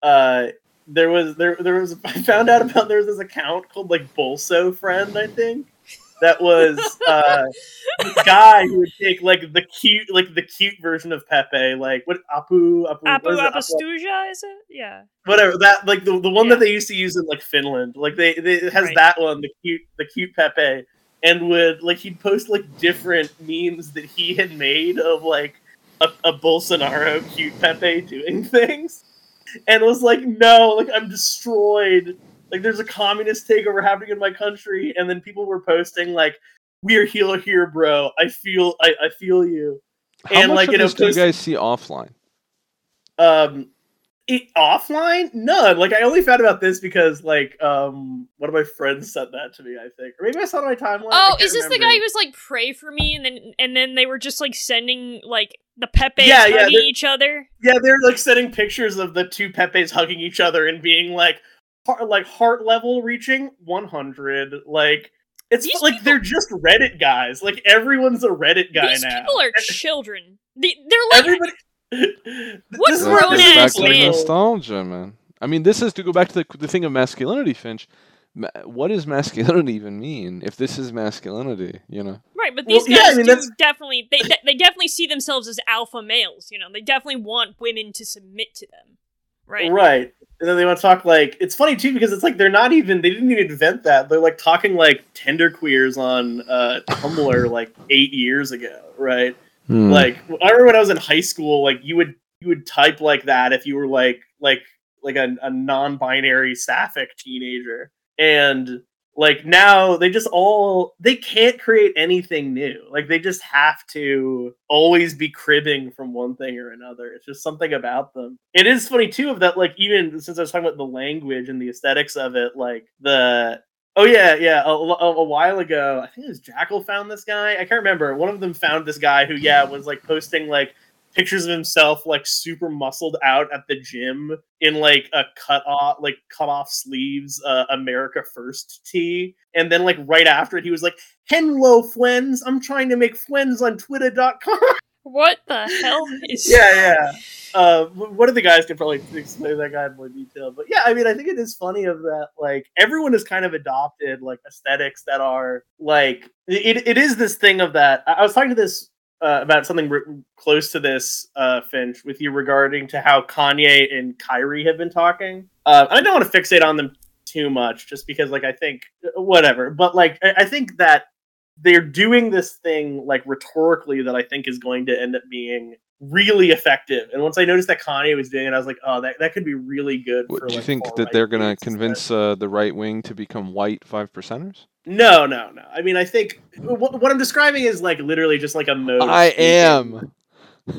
uh, there was there there was I found out about there was this account called like Bolso Friend, I think. That was uh, guy who would take like the cute like the cute version of Pepe, like what Apu Apu, Apu is it? Apustaja, is it? Yeah. whatever that like the, the one Yeah. that they used to use in like Finland. Like they, they it has Right. that one, the cute the cute Pepe, and would like he'd post like different memes that he had made of like a, a Bolsonaro cute Pepe doing things, and was like, no, like I'm destroyed. Like there's a communist takeover happening in my country, and then people were posting like, "We're here, here, bro. I feel, I, I feel you." How And, much like, of you know, this do you guys see offline? Um, it, offline, none. Like I only found about this because like um one of my friends sent that to me. I think, or maybe I saw it on my timeline. Oh, is this the guy who was like pray for me and then and then they were just like sending like the Pepe Yeah, yeah, hugging they're- each other? Yeah, they're like sending pictures of the two Pepes hugging each other and being like, heart, like heart level reaching one hundred. Like it's These like they're just Reddit guys. Like everyone's a Reddit guy These now. people are children. They, they're like Everybody. What This is grown where this It's is ass back to man? nostalgia, man. I mean, this is to go back to the, the thing of masculinity, Finch. Ma- What does masculinity even mean? If this is masculinity, you know. right, but Well, these yeah, guys I mean, do that's- definitely they they they definitely see themselves as alpha males. You know, they definitely want women to submit to them. Right. Right. And then they want to talk like it's funny too because it's like they're not even they didn't even invent that. They're like talking like tender queers on uh Tumblr like eight years ago, right? Hmm. Like I remember when I was in high school, like you would you would type like that if you were like like like a, a non-binary sapphic teenager. And like now they just all they can't create anything new. Like they just have to always be cribbing from one thing or another. It's just something about them. It is funny too of that like even since I was talking about the language and the aesthetics of it, like the Oh yeah, yeah. A, a, a while ago, I think it was Jackal found this guy. I can't remember. One of them found this guy who, yeah, was like posting like pictures of himself like super muscled out at the gym in like a cut off like cut off sleeves uh, America First tee. And then like right after it, he was like, "Hello, friends. I'm trying to make friends on Twitter.com." What the hell is? yeah, yeah. Uh, one of the guys could probably explain that guy in more detail, but yeah, I mean, I think it is funny of that. Like everyone has kind of adopted like aesthetics that are like it. It is this thing of that. I I was talking to this uh, about something re- close to this, uh, Finch, with you regarding to how Kanye and Kyrie have been talking. Uh, I don't want to fixate on them too much, just because like I think whatever, but like I, I think that they're doing this thing like rhetorically that I think is going to end up being really effective. And once I noticed that Kanye was doing it, I was like, oh, that, that could be really good. What, for, do you like, think that they're going to convince uh, the right wing to become white five percenters? No, no, no. I mean, I think what, what I'm describing is like literally just like a mode. I am.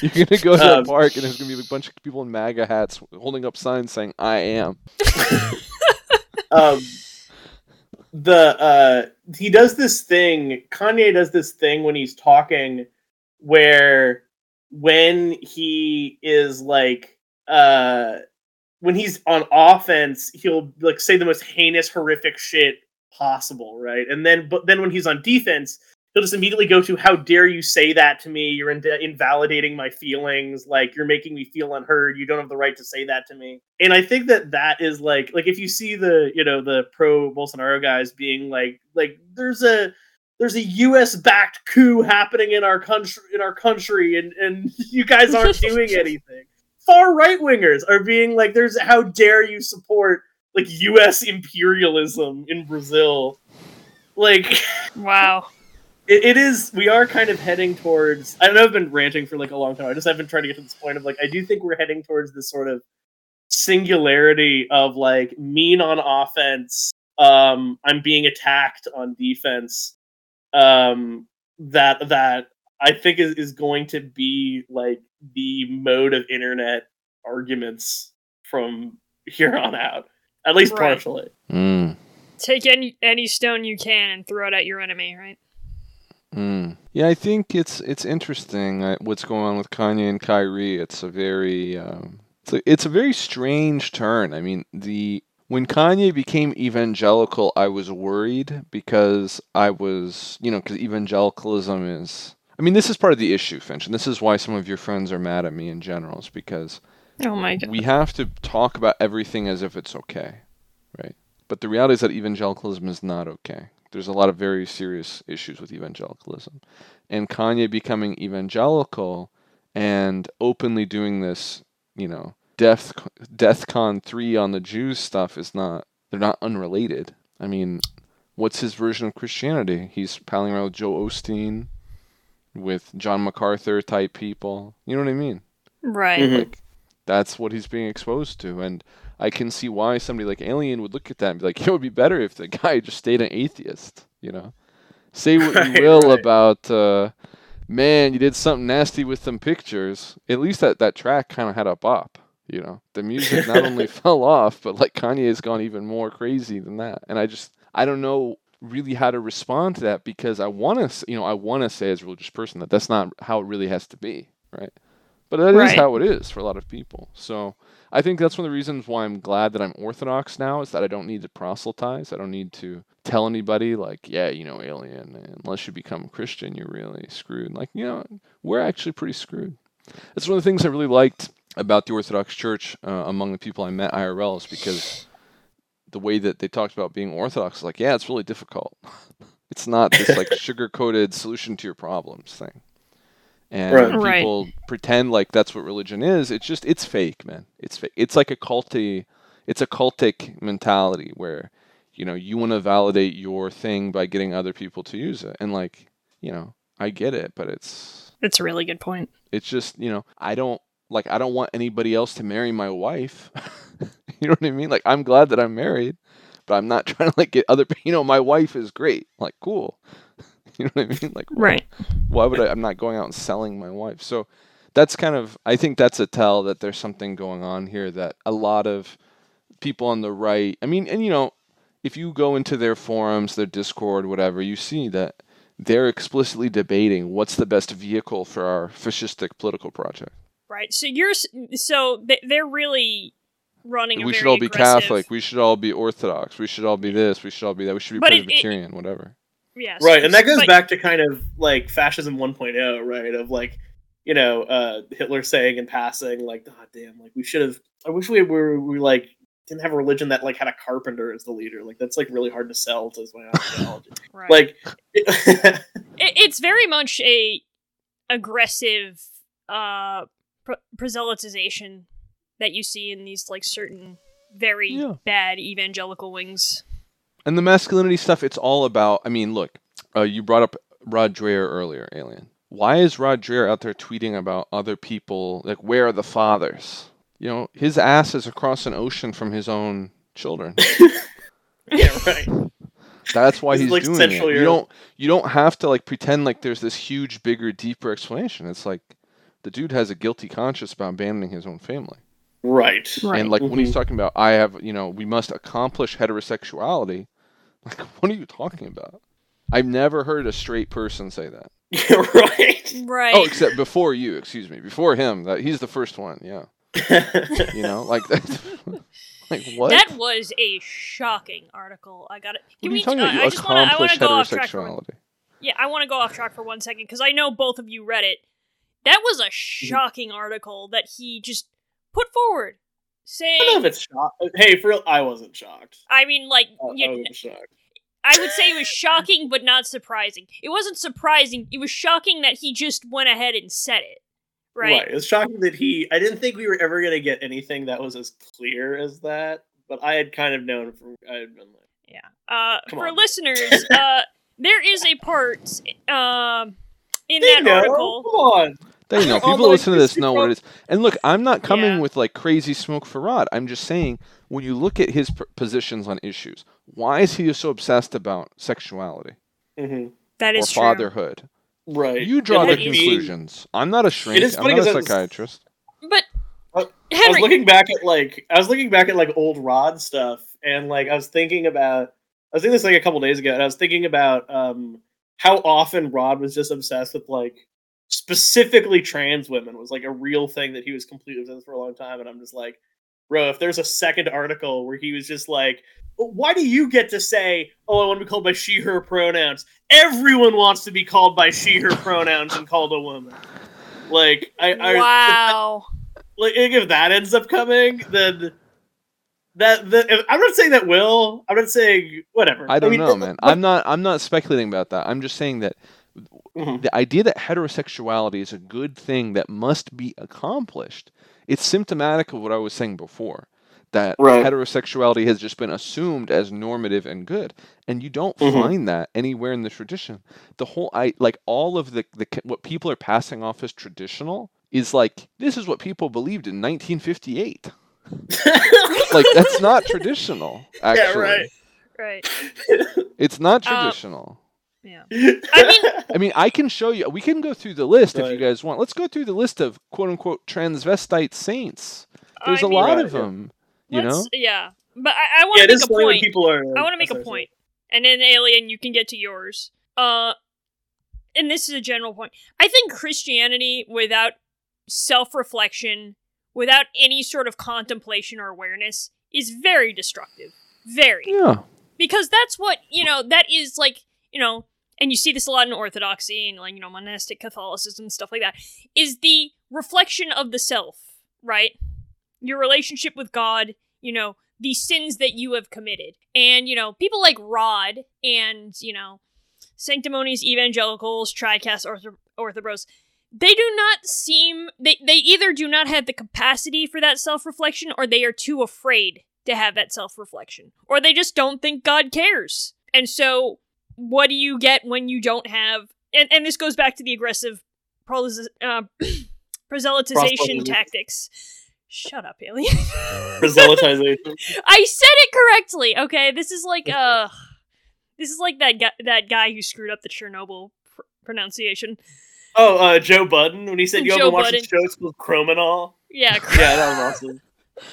You're gonna go to Um, a park and there's gonna be a bunch of people in MAGA hats holding up signs saying "I am." um the uh he does this thing kanye does this thing when he's talking where when he is like uh when he's on offense he'll like say the most heinous horrific shit possible right? And then but then when he's on defense he'll just immediately go to how dare you say that to me? You're in- invalidating my feelings. Like you're making me feel unheard. You don't have the right to say that to me. And i think that that is like like if you see the you know the pro bolsonaro guys being like like there's a there's a us backed coup happening in our country in our country and and you guys aren't doing anything far right wingers are being like, "There's how dare you support like U.S. imperialism in Brazil?" Like, Wow. it, it is. We are kind of heading towards. I know I've been ranting for like a long time. I just have been trying to get to this point of like, I do think we're heading towards this sort of singularity of like mean on offense. Um, I'm being attacked on defense. Um, that that I think is, is going to be like the mode of internet arguments from here on out, at least Right. partially. Mm. Take any any stone you can and throw it at your enemy, right? Mm. Yeah, I think it's it's interesting uh, what's going on with Kanye and Kyrie. It's a very um, it's a, it's a very strange turn. I mean, the when Kanye became evangelical, I was worried because I was, you know, because evangelicalism is. I mean, this is part of the issue, Finch, and this is why some of your friends are mad at me in general. Is because Oh my god. we have to talk about everything as if it's okay, right? But the reality is that evangelicalism is not okay. There's a lot of very serious issues with evangelicalism. And Kanye becoming evangelical and openly doing this, you know, Death DeathCon 3 on the Jews stuff is not they're not unrelated. I mean, what's his version of Christianity? He's palling around with Joel Osteen, with John MacArthur type people. You know what I mean? Right. Mhm. Like that's what he's being exposed to, and I can see why somebody like Alien would look at that and be like, "It would be better if the guy just stayed an atheist." You know, say what Right, you will right. about, uh, man, you did something nasty with some pictures. At least that that track kind of had a bop. You know, the music not only fell off, but like Kanye has gone even more crazy than that, and I just I don't know really how to respond to that because I want to, you know, I want to say as a religious person that that's not how it really has to be, right? But that is Right. how it is for a lot of people. So I think that's one of the reasons why I'm glad that I'm Orthodox now is that I don't need to proselytize. I don't need to tell anybody like, yeah, you know, alien, unless you become a Christian, you're really screwed. Like, you know, we're actually pretty screwed. That's one of the things I really liked about the Orthodox Church uh, among the people I met IRL is because the way that they talked about being Orthodox, is like, yeah, it's really difficult. it's not this like sugar coated solution to your problems thing. And Right. when Right. people pretend like that's what religion is. It's just it's fake, man. It's fake. It's like a culty. It's a cultic mentality where you know you want to validate your thing by getting other people to use it. And like you know, I get it, but it's it's a really good point. it's just you know I don't like I don't want anybody else to marry my wife. you know what I mean? Like I'm glad that I'm married, but I'm not trying to like get other. You know, my wife is great. Like cool. You know what I mean? Like Right. why would I? I'm not going out and selling my wife. So that's kind of, I think that's a tell that there's something going on here that a lot of people on the right, I mean, and you know, if you go into their forums, their Discord, whatever, you see that they're explicitly debating what's the best vehicle for our fascistic political project. Right. So you're so they- they're really running. A we should all be aggressive- Catholic. We should all be Orthodox. We should all be this. We should all be that. We should be But it- it- Presbyterian, whatever. Yes. right and that goes but- back to kind of like fascism 1.0 right of like you know uh hitler saying in passing like god damn like we should have i wish we were we like didn't have a religion that like had a carpenter as the leader like that's like really hard to sell to my ideology Right. like it, it's very much a aggressive uh pro- proselytization that you see in these like certain very Yeah. bad evangelical wings. And the masculinity stuff, it's all about. I mean, look, uh, you brought up Rod Dreher earlier, Alien. Why is Rod Dreher out there tweeting about other people? Like, where are the fathers? You know, his ass is across an ocean from his own children. yeah right That's why This is he's like doing Central it. You don't. You don't have to like pretend like there's this huge, bigger, deeper explanation. It's like the dude has a guilty conscience about abandoning his own family. right Right. And like when he's Mhm. talking about, I have, you know, we must accomplish heterosexuality. Like, what are you talking about? I've never heard a straight person say that. yeah right Right. Oh, except before you, excuse me, before him. That he's the first one. Yeah, you know, like that. like what? That was a shocking article. I got it. what Can are we? you talking uh, about? You I just want to. I wanna go off track for. heterosexuality. Yeah, I want to go off track for one second because I know both of you read it. That was Mm-hmm. a shocking article that he just put forward, saying. I don't know if it's shocked. Hey, for real, I wasn't shocked. I mean, like, I, you, I wasn't shocked. I would say it was shocking, but not surprising. It wasn't surprising. It was shocking that he just went ahead and said it. right? Right. It's shocking that he. I didn't think we were ever gonna get anything that was as clear as that. But I had kind of known from. I had been like, Yeah. Uh, for on. listeners, uh, there is a part um, in They that know, article. Come on. They know. All People my listen to this know what it is. And look, I'm not coming Yeah. with like crazy smoke for Rod. I'm just saying when you look at his p- positions on issues, why is he so obsessed about sexuality hmm That or is true. fatherhood? Right. You draw And, the like, conclusions. I'm not a shrink. is I'm not a psychiatrist. But I- I was looking back at like I was looking back at like old Rod stuff, and like I was thinking about I was thinking this like a couple days ago, and I was thinking about um how often Rod was just obsessed with like specifically trans women was like a real thing that he was completely obsessed with for a long time, and I'm just like, bro, if there's a second article where he was just like. Why do you get to say, "Oh, I want to be called by she/her pronouns"? Everyone wants to be called by she/her pronouns and called a woman. Like, I, I wow. like if that ends up coming, then that the if- I'm not saying that will. I'm not saying whatever. I don't mean, know, man. I'm not. I'm not speculating about that. I'm just saying that Mhm. the idea that heterosexuality is a good thing that must be accomplished. It's symptomatic of what I was saying before. That Right. heterosexuality has just been assumed as normative and good, and you don't Mhm. find that anywhere in the tradition. The whole, I like all of the, the what people are passing off as traditional is like this is what people believed in 1958. Like that's not traditional. Actually, Yeah, right. Right. It's not Uh, traditional. Yeah. I mean- I mean, I can show you. We can go through the list if you guys want. Let's go through the list of quote unquote transvestite saints. There's I a mean, lot Right, of yeah. them. You know, Yeah. But I, I want to it is make a funny when point. people are. I want to make a sorry, sorry. point, and then Alien, you can get to yours. Uh, and this is a general point. I think Christianity, without self-reflection, without any sort of contemplation or awareness, is very destructive. Very, yeah. because that's what you know. That is like you know, and you see this a lot in Orthodoxy and like you know monastic Catholicism and stuff like that. Is the reflection of the self, right? Your relationship with God, you know, the sins that you have committed. And, you know, people like Rod and, you know, sanctimonious evangelicals, Tricast ortho- orthobros, they do not seem they, they either do not have the capacity for that self-reflection or they are too afraid to have that self-reflection. Or they just don't think God cares. And so what do you get when you don't have and, and this goes back to the aggressive prolis- uh, proselytization Proselytization. tactics. Shut up, alien. Proselytization. I said it correctly. Okay, this is like uh, this is like that guy that guy who screwed up the Chernobyl pr- pronunciation. Oh, uh, Joe Budden when he said you Joe haven't watched Budden. the show it's called Chromanol. Yeah, Yeah, that was awesome.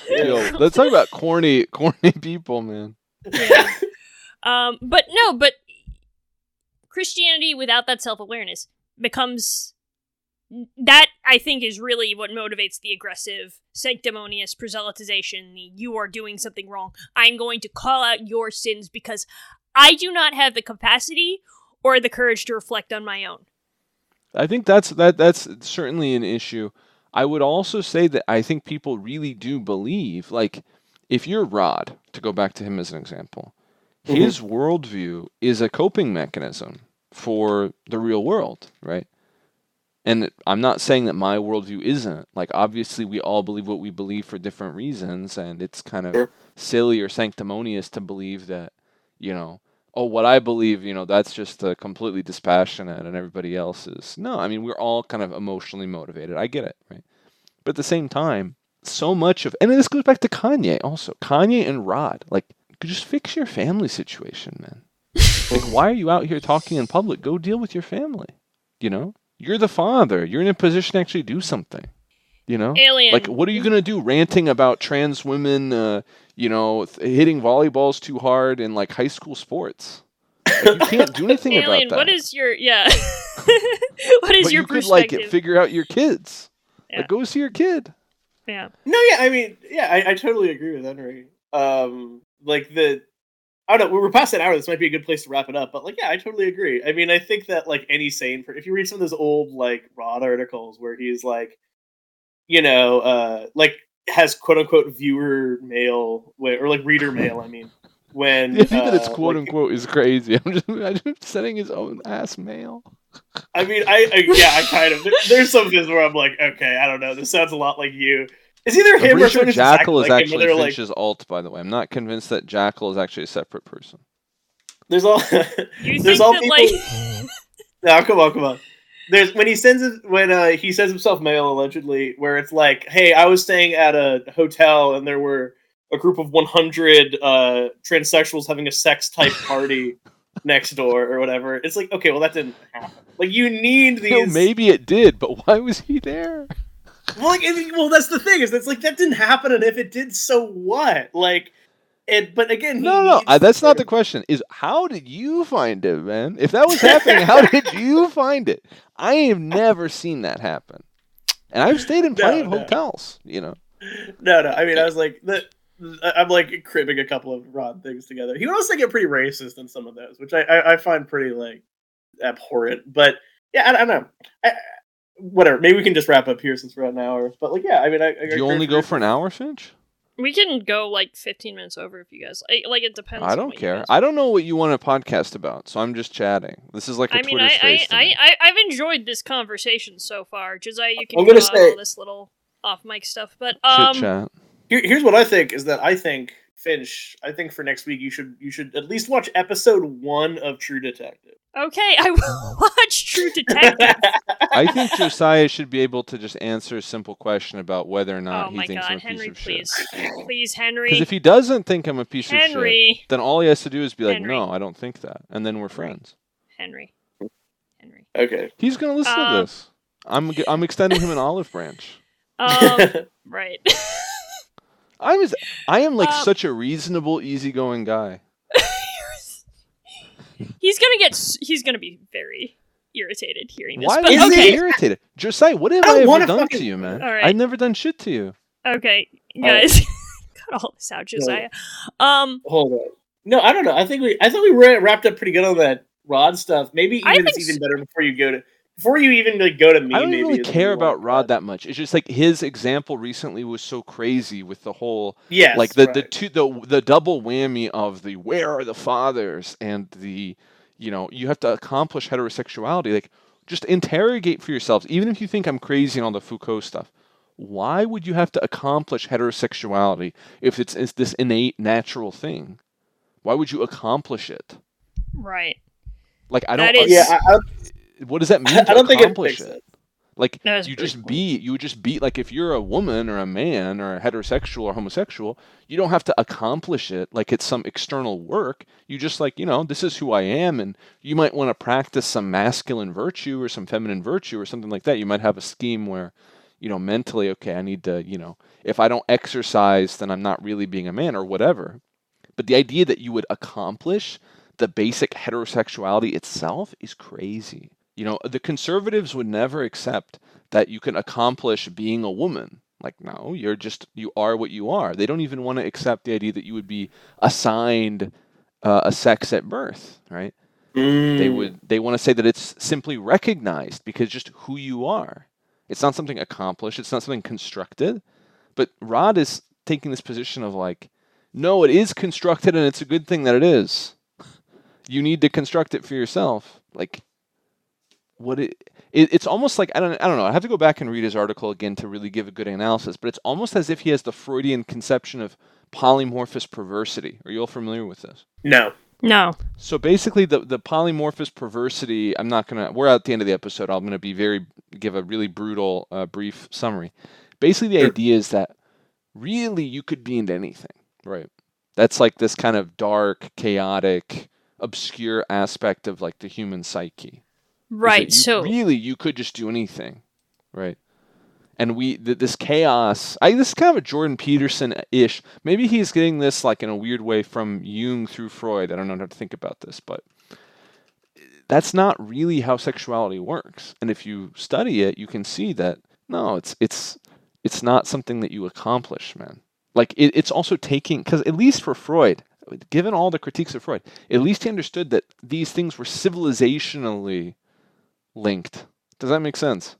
Yeah. Yo, let's talk about corny, corny people, man. yeah. Um, but no, but Christianity without that self awareness becomes that I think is really what motivates the aggressive, sanctimonious proselytization. The you are doing something wrong. I'm going to call out your sins because I do not have the capacity or the courage to reflect on my own. I think that's that that's certainly an issue. I would also say that I think people really do believe, like, if you're Rod, to go back to him as an example, Mhm. his worldview is a coping mechanism for the real world, right? And I'm not saying that my worldview isn't. Like, obviously, we all believe what we believe for different reasons, and it's kind of Sure. silly or sanctimonious to believe that, you know, oh, what I believe, you know, that's just uh, completely dispassionate and everybody else is. No, I mean, we're all kind of emotionally motivated. I get it, right? But at the same time, so much of, and this goes back to Kanye also. Kanye and Rod, like, just fix your family situation, man. like, why are you out here talking in public? Go deal with your family. You know, you're the father. You're in a position to actually do something. You know, Alien. like, what are you gonna do? Ranting about trans women, uh, you know, th- hitting volleyballs too hard in like high school sports. Like, you can't do anything Alien, about that. what is your yeah? what is but your you could like perspective? it, figure out your kids. Yeah. Like, go see your kid. yeah. No, yeah, I mean, yeah, I, I totally agree with Henry. Um, like the, I don't know, we're past an hour. This might be a good place to wrap it up. But like, yeah, I totally agree. I mean, I think that like any sane, if you read some of those old like Rod articles where he's like, you know, uh, like has quote unquote viewer mail or like reader mail. I mean, when The idea that it's uh, quote like, unquote is crazy. I'm just imagine sending his own ass mail. I mean, I, I yeah, I kind of. There's some things where I'm like, okay, I don't know. This sounds a lot like you. It's either I'm him or pretty sure someone who's Jackal is exactly like him, actually where they're like, alt, by the way. I'm not convinced that Jackal is actually a separate person. there's all. You there's think all that people. like No, come on, come on. There's when he sends it when uh, he sends himself mail allegedly, where it's like, "Hey, I was staying at a hotel and there were a group of 100 uh, transsexuals having a sex type party next door or whatever." It's like, okay, well that didn't happen. Like you need these. No, maybe it did, but why was he there? Well, like, well, that's the thing is, it's like that didn't happen, and if it did, so what? Like, it. But again, he No, no, uh, that's not the question. Is how did you find it, man? If that was happening, how did you find it? I have never seen that happen, and I've stayed in plenty No, of no. hotels. You know, No, no. I mean, I was like the. I'm like cribbing a couple of Rod things together. He would also get pretty racist in some of those, which I I, I find pretty like abhorrent. But yeah, I, I don't know. I, whatever. Maybe we can just wrap up here since we're at an hour. But like, yeah, I mean, I, I do you only go for an hour, Finch? we can go like 15 minutes over if you guys I- like. It depends. I don't what care. I don't know what you want to podcast about, so I'm just chatting. This is like a I mean, Twitter I, I, space. to I, I, I've enjoyed this conversation so far. Josiah, you can I'm gonna say- all this little off mic stuff, but Chit um, chat. Here, here's what I think is that I think Finch. I think for next week you should you should at least watch episode one of True Detective. okay, I will watch True Detective. I think Josiah should be able to just answer a simple question about whether or not oh he my thinks god, I'm a Henry, piece of please, shit. please, Henry, Because if he doesn't think I'm a piece of shit, then all he has to do is be like, Henry. "No, I don't think that," and then we're friends. Henry, Henry. okay. He's gonna listen to Um, this. I'm g- I'm extending him an olive branch. Um, right. I was I am like Um, such a reasonable, easygoing guy. he's gonna get. He's gonna be very irritated hearing this. Why but was Is he okay, irritated? Josiah, what have I I, ever done fucking- to you, man? All right. I've never done shit to you. okay, All right. guys, cut all this out, Josiah. Um, Hold on. No, I don't know. I think we I thought we wrapped up pretty good on that Rod stuff. Maybe even it's even s- better before you go to before you even like go to me. I don't maybe really care about Rod that much. It's just like his example recently was so crazy with the whole yeah, like the the two the the double whammy of the where are the fathers and the you know you have to accomplish heterosexuality like just interrogate for yourselves even if you think i'm crazy and all the foucault stuff why would you have to accomplish heterosexuality if it's, it's this innate natural thing why would you accomplish it right. like i don't That is- yeah, I, I, what does that mean I to don't think it accomplish it. Like a you just point. be you would just be like if you're a woman or a man or a heterosexual or homosexual, you don't have to accomplish it like it's some external work. You just like, you know, this is who I am and you might want to practice some masculine virtue or some feminine virtue or something like that. You might have a scheme where, you know, mentally, okay, I need to, you know, if I don't exercise, then I'm not really being a man or whatever. But the idea that you would accomplish the basic heterosexuality itself is crazy. You know, the conservatives would never accept that you can accomplish being a woman. Like, no, you're just, you are what you are. They don't even want to accept the idea that you would be assigned uh, a sex at birth, right? They Mm. would, they want to say that it's simply recognized because just who you are. It's not something accomplished, it's not something constructed. But Rod is taking this position of like, no, it is constructed and it's a good thing that it is. You need to construct it for yourself. Like, what it, it it's almost like I don't I don't know. I have to go back and read his article again to really give a good analysis. But it's almost as if he has the Freudian conception of polymorphous perversity. Are you all familiar with this? no. No. So basically, the the polymorphous perversity. I'm not gonna. We're at the end of the episode. I'm gonna be very give a really brutal, uh, brief summary. Basically, the Sure. idea is that really you could be into anything, right? That's like this kind of dark, chaotic, obscure aspect of like the human psyche. Right. you- So really, you could just do anything, right? And we th- this chaos. I this is kind of a Jordan Peterson ish. Maybe he's getting this like in a weird way from Jung through Freud. I don't know how to think about this, but that's not really how sexuality works. And if you study it, you can see that no, it's it's it's not something that you accomplish, man. Like it, it's also taking because at least for Freud, given all the critiques of Freud, at least he understood that these things were civilizationally linked. Does that make sense?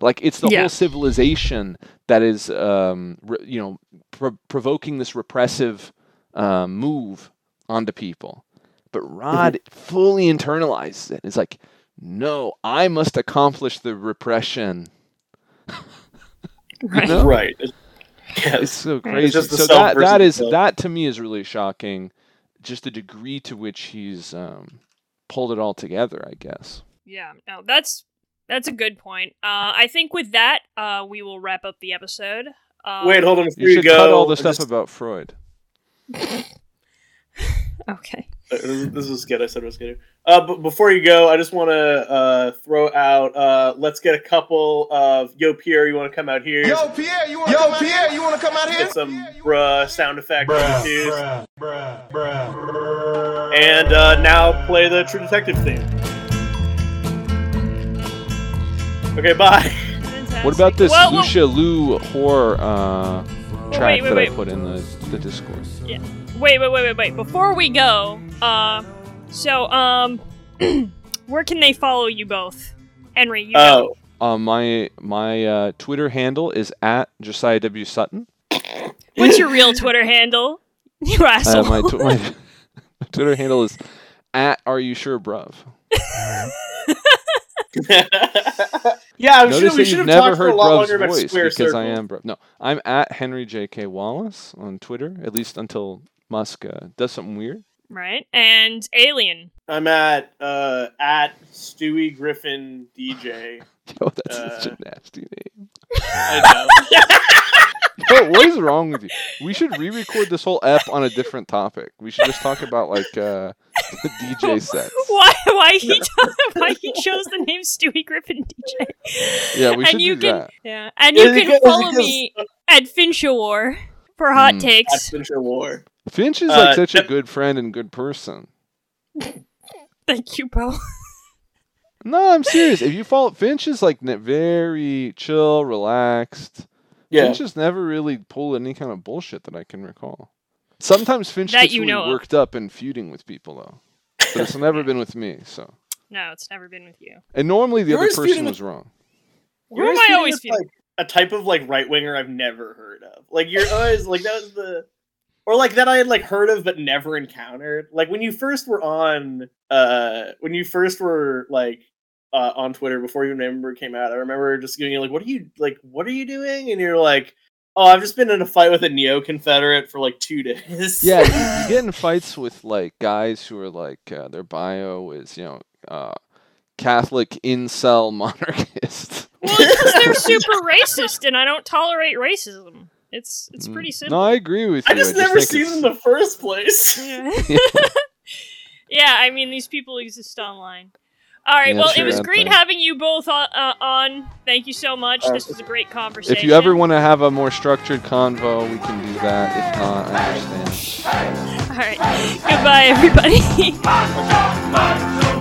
Like it's the Yeah. whole civilization that is, um, re- you know, pro- provoking this repressive uh, move onto people. But Rod fully internalizes it. It's like, no, I must accomplish the repression. Right. know? Right. It's- It's so crazy. It's just so that that is that self. that to me is really shocking. Just the degree to which he's um, pulled it all together. I guess. Yeah, no, that's that's a good point. Uh, I think with that, uh, we will wrap up the episode. Um, Wait, hold on. Before You you, should go, cut all the stuff just- about Freud. Okay. Uh, This this is good. I said I was gonna. Uh, but before you go, I just want to uh, throw out. Uh, let's get a couple of Yo Pierre. You want to come out here? Yo, Pierre, you want to come out here? You want to come out here? Get some bruh sound effects. Bruh, too. bruh, bruh, bruh. And uh, now play the True Detective theme. Okay, bye. Fantastic. What about this Well, well- Lucia Liu horror uh, track wait, wait, that wait. I put in the the Discord? Yeah. Wait, wait, wait, wait, wait. Before we go, uh, so um, where can they follow you both? Henry, you. Oh, Uh, my my uh, Twitter handle is at Josiah W Sutton. What's your real Twitter handle? You Uh, asshole. my, tw- my my Twitter handle is at Are you sure, bruv? yeah, I'm Notice sure we should you've never talked for heard a lot Bruv's longer about voice Square because Circle. I am Bruv. No, I'm at Henry J.K. Wallace on Twitter, at least until Musk uh, does something weird. right? And Alien. I'm at uh, at Stewie Griffin DJ. Yo, that's such Uh, a nasty name. I know. Yo, what is wrong with you? We should re-record this whole ep on a different topic. We should just talk about like uh, DJ sets. Why? Why he? why he chose the name Stewie Griffin DJ? Yeah, we and should you do can, that. Yeah, and you it can follow is me at Finchawar for hot Mm. At takes. Fincher War. Finch is Uh, like such a good friend and good person. Thank you, bro. No, I'm serious. If you follow Finch is like very chill, relaxed. Yeah. Finch has never really pulled any kind of bullshit that I can recall. Sometimes Finch That gets you really know of. worked up and feuding with people though. But it's never been with me, so. No, it's never been with you. And normally the You're other person feuding with- was wrong. Who You're am I always with, feeling? like a type of like right winger I've never heard of. Like you're always like that was the or like that I had like heard of but never encountered. Like when you first were on uh when you first were like uh on Twitter before you remember came out, I remember just giving you like what are you like what are you doing? And you're like, Oh, I've just been in a fight with a neo Confederate for like two days. Yeah, you, you get in fights with like guys who are like uh, their bio is you know uh, Catholic incel monarchist. Well, because they're super racist, and I don't tolerate racism. It's it's Mm. pretty simple. No, I agree with you. I just never think seen it's- them in the first place. Yeah. Yeah. yeah, I mean these people exist online. All right, Yeah, well, sure, it was great thing. having you both on. Uh, on. Thank you so much. Uh, This was a great conversation. If you ever want to have a more structured convo, we can do that. If not, I understand. All right, goodbye, everybody.